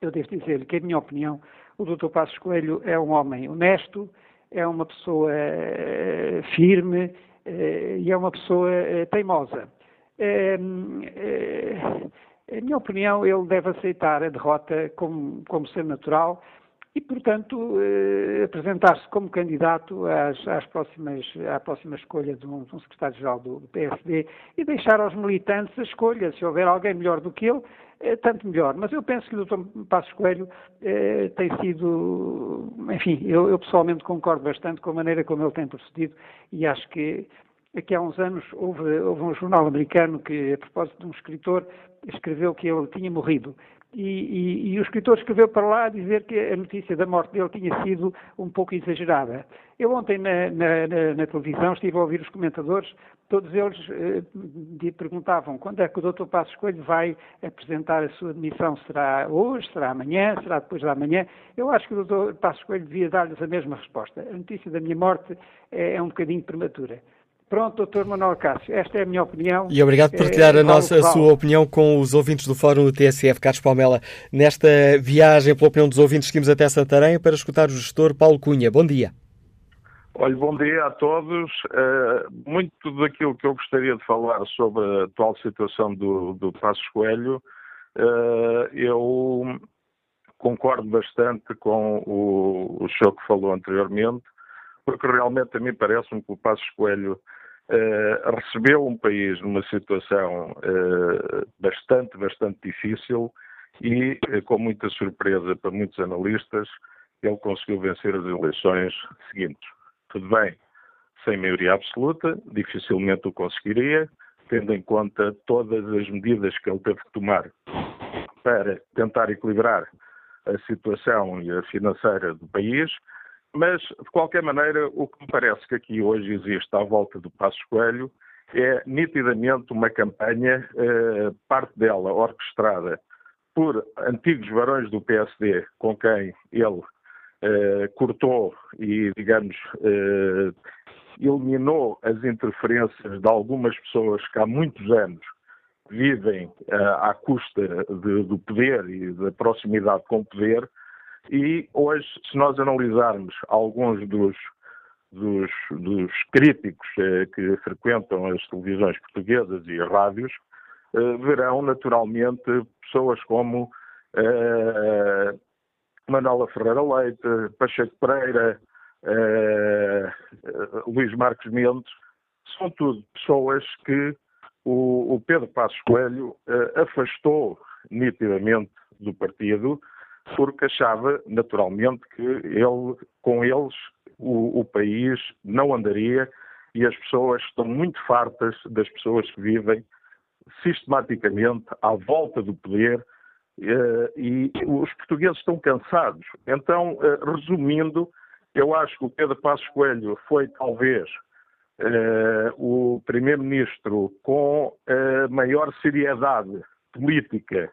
Speaker 14: eu devo dizer que, em minha opinião, o Dr. Passos Coelho é um homem honesto, é uma pessoa eh, firme eh, e é uma pessoa eh, teimosa. Em minha opinião, ele deve aceitar a derrota como, como natural e, portanto, eh, apresentar-se como candidato às, às próximas, à próxima escolha de um, um secretário-geral do, do, PSD e deixar aos militantes a escolha. Se houver alguém melhor do que ele, eh, tanto melhor. Mas eu penso que o Dr. Passos Coelho eh, tem sido, enfim, eu, eu, pessoalmente concordo bastante com a maneira como ele tem procedido e acho que aqui há uns anos houve, houve um jornal americano que, a propósito de um escritor, escreveu que ele tinha morrido e, e, e, o escritor escreveu para lá a dizer que a notícia da morte dele tinha sido um pouco exagerada. Eu ontem na, na, na, na televisão estive a ouvir os comentadores, todos eles eh, perguntavam quando é que o Dr. Passos Coelho vai apresentar a sua demissão. Será hoje, será amanhã, será depois da manhã? Eu acho que o Dr. Passos Coelho devia dar-lhes a mesma resposta. A notícia da minha morte é, é um bocadinho prematura. Pronto, doutor Manuel Cássio, esta é a minha opinião.
Speaker 2: E obrigado por partilhar é, a, nossa, a sua opinião com os ouvintes do Fórum do TSF, Carlos Palmela. Nesta viagem, pela opinião dos ouvintes, seguimos até Santarém para escutar o gestor Paulo Cunha. Bom dia.
Speaker 15: Olha, bom dia a todos. Uh, muito daquilo que eu gostaria de falar sobre a atual situação do, do Passos Coelho Uh, eu concordo bastante com o, o senhor que falou anteriormente, porque realmente a mim parece-me que o Passos Coelho uh, recebeu um país numa situação uh, bastante, bastante difícil e, com muita surpresa para muitos analistas, ele conseguiu vencer as eleições seguintes. Tudo bem, sem maioria absoluta, dificilmente o conseguiria, tendo em conta todas as medidas que ele teve que tomar para tentar equilibrar a situação financeira do país, mas, de qualquer maneira, o que me parece que aqui hoje existe à volta do Passo Coelho é nitidamente uma campanha, eh, parte dela orquestrada por antigos varões do PSD com quem ele eh, cortou e, digamos, eh, eliminou as interferências de algumas pessoas que há muitos anos vivem uh, à custa de, do poder e da proximidade com o poder, e hoje, se nós analisarmos alguns dos, dos, dos críticos uh, que frequentam as televisões portuguesas e as rádios, uh, verão naturalmente pessoas como Manuela Ferreira Leite, Pacheco Pereira, Luís Marcos Mendes, são tudo pessoas que o, o Pedro Passos Coelho uh, afastou nitidamente do partido porque achava naturalmente que ele, com eles o, o, país não andaria e as pessoas estão muito fartas das pessoas que vivem sistematicamente à volta do poder uh, e os portugueses estão cansados. Então, uh, resumindo, eu acho que o Pedro Passos Coelho foi talvez uh, o Primeiro-Ministro com maior seriedade política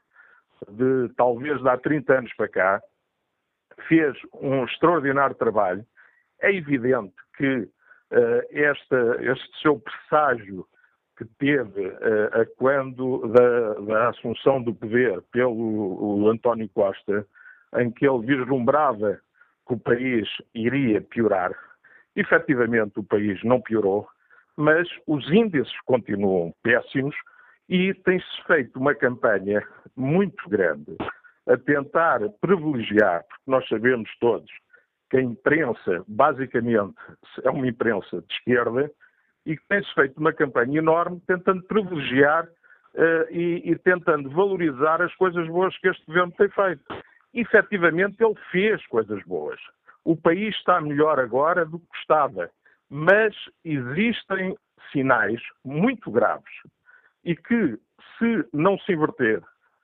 Speaker 15: de talvez de há 30 anos para cá, fez um extraordinário trabalho. É evidente que uh, esta, este seu presságio que teve uh, a quando da, da, assunção do poder pelo António Costa, em que ele vislumbrava que o país iria piorar, Efetivamente, o país não piorou, mas os índices continuam péssimos e tem-se feito uma campanha muito grande a tentar privilegiar, porque nós sabemos todos que a imprensa, basicamente, é uma imprensa de esquerda e que tem-se feito uma campanha enorme tentando privilegiar uh, e, e, tentando valorizar as coisas boas que este governo tem feito. E, efetivamente, ele fez coisas boas. O país está melhor agora do que estava, mas existem sinais muito graves e que, se não se inverter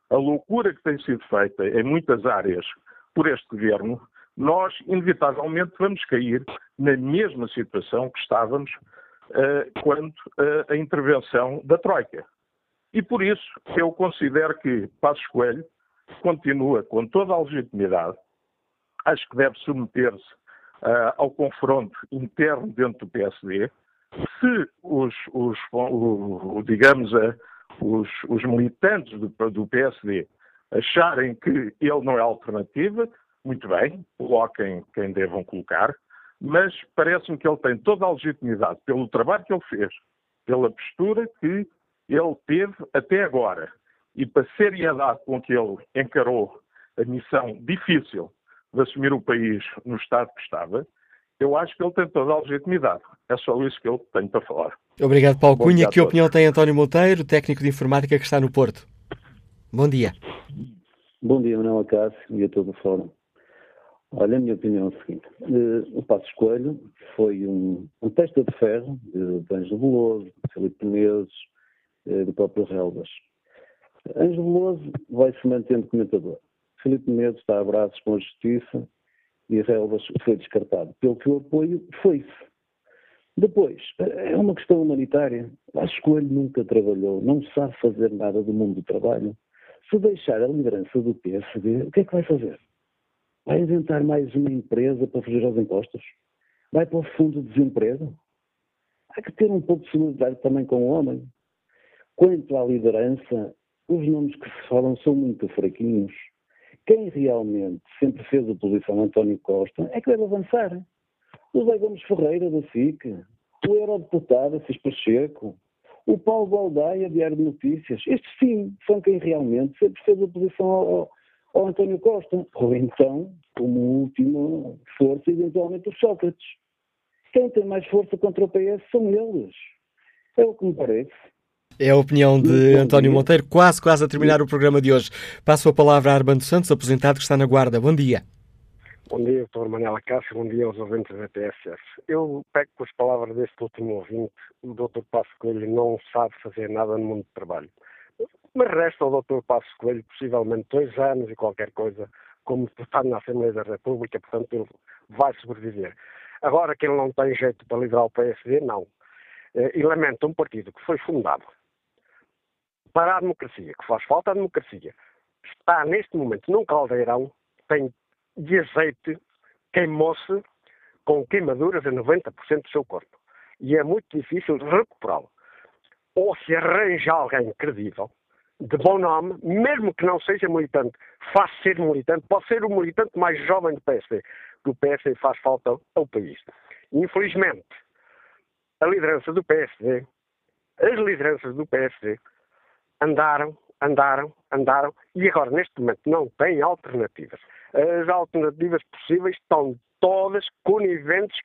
Speaker 15: a loucura que tem sido feita em muitas áreas por este governo, nós inevitavelmente vamos cair na mesma situação que estávamos uh, quando a intervenção da Troika. E por isso eu considero que Passos Coelho continua com toda a legitimidade acho que deve submeter-se uh, ao confronto interno dentro do PSD. Se os, os o, digamos, os, os, militantes do, do, PSD acharem que ele não é alternativa, muito bem, coloquem quem devam colocar, mas parece-me que ele tem toda a legitimidade pelo trabalho que ele fez, pela postura que ele teve até agora. E pela seriedade com que ele encarou a missão difícil de assumir o país no estado que estava, eu acho que ele tem toda a legitimidade. É só isso que eu tenho para falar.
Speaker 2: Obrigado, Paulo Bom Cunha. Que opinião tem António Monteiro, técnico de informática que está no Porto? Bom dia.
Speaker 16: Bom dia, Manuel Acácio e a todo o fórum. Olha, a minha opinião é a seguinte. Eh, o Passo Escolho foi um, um testa de ferro de, Ângelo Veloso, de Filipe Menezes, eh, do próprio Relvas. Ângelo Veloso vai se mantendo comentador. Felipe Menezes está a braços com a justiça e foi descartado. Pelo que o apoio foi-se. Depois, é uma questão humanitária. A escolha nunca trabalhou, não sabe fazer nada do mundo do trabalho. Se deixar a liderança do PSD, o que é que vai fazer? Vai inventar mais uma empresa para fugir aos impostos? Vai para o fundo de desemprego? Há que ter um pouco de solidariedade também com o homem. Quanto à liderança, os nomes que se falam são muito fraquinhos quem realmente sempre fez oposição a António Costa é que deve avançar. O Zé Gomes Ferreira, da SIC, o eurodeputado Assis Pacheco, O Paulo Baldaia, Diário de Notícias. Estes sim são quem realmente sempre fez oposição ao, ao António Costa. Ou então, como última força, eventualmente o Sócrates. Quem tem mais força contra o PS são eles. É o que me parece.
Speaker 2: É a opinião de António Monteiro, quase, quase a terminar o programa de hoje. Passo a palavra a Armando Santos, aposentado que está na Guarda. Bom dia.
Speaker 4: Bom dia, doutor Manela Cássio, bom dia aos ouvintes da TSF. Eu pego com as palavras deste último ouvinte, o doutor Passo Coelho não sabe fazer nada no mundo do trabalho. Mas resta ao doutor Passo Coelho possivelmente dois anos e qualquer coisa como deputado na Assembleia da República, portanto ele vai sobreviver. Agora que ele não tem jeito para liderar o PSD, não. Eh, e lamenta um partido que foi fundado para a democracia, que faz falta a democracia, está neste momento num caldeirão, tem de azeite, queimou-se com queimaduras a 90% do seu corpo. E é muito difícil recuperá-lo. Ou se arranja alguém credível, de bom nome, mesmo que não seja militante, faz ser militante, pode ser o militante mais jovem do PSD, que o PSD faz falta ao país. Infelizmente, a liderança do PSD, as lideranças do PSD, andaram, andaram, andaram e agora neste momento não têm alternativas. As alternativas possíveis estão todas coniventes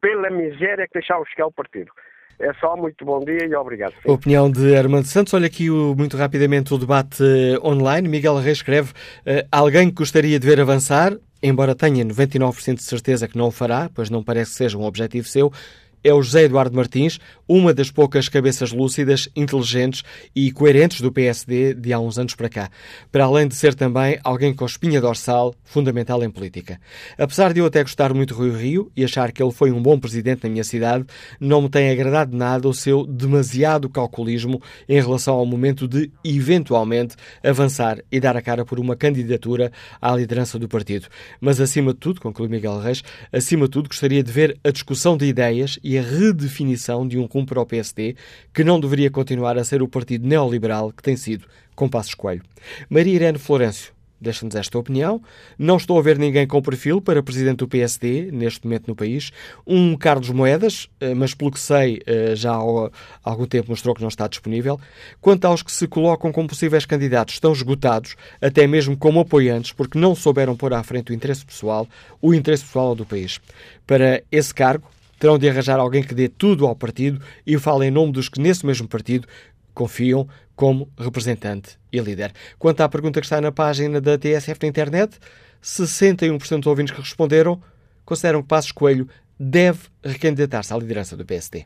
Speaker 4: pela miséria que deixaram chegar o partido. É só, muito bom dia e obrigado.
Speaker 2: Sim. Opinião de Armando Santos. Olha aqui o, muito rapidamente o debate uh, online. Miguel Reis escreve: uh, Alguém que gostaria de ver avançar, embora tenha 99% de certeza que não o fará, pois não parece que seja um objetivo seu, é o José Eduardo Martins, uma das poucas cabeças lúcidas, inteligentes e coerentes do PSD de há uns anos para cá, para além de ser também alguém com espinha dorsal fundamental em política. Apesar de eu até gostar muito do Rui Rio e achar que ele foi um bom presidente na minha cidade, não me tem agradado nada o seu demasiado calculismo em relação ao momento de, eventualmente, avançar e dar a cara por uma candidatura à liderança do partido. Mas, acima de tudo, conclui Miguel Reis, acima de tudo gostaria de ver a discussão de ideias e a redefinição de um rumo para o PSD, que não deveria continuar a ser o partido neoliberal que tem sido com Passos Coelho. Maria Irene Florencio deixa-nos esta opinião. Não estou a ver ninguém com perfil para presidente do PSD, neste momento no país. Um Carlos Moedas, eh, mas pelo que sei, eh, já há algum tempo mostrou que não está disponível. Quanto aos que se colocam como possíveis candidatos, estão esgotados, até mesmo como apoiantes, porque não souberam pôr à frente o interesse pessoal, o interesse pessoal do país. Para esse cargo, terão de arranjar alguém que dê tudo ao partido e fale em nome dos que nesse mesmo partido confiam como representante e líder. Quanto à pergunta que está na página da TSF na internet, 61% dos ouvintes que responderam consideram que Passos Coelho deve recandidatar-se à liderança do PSD.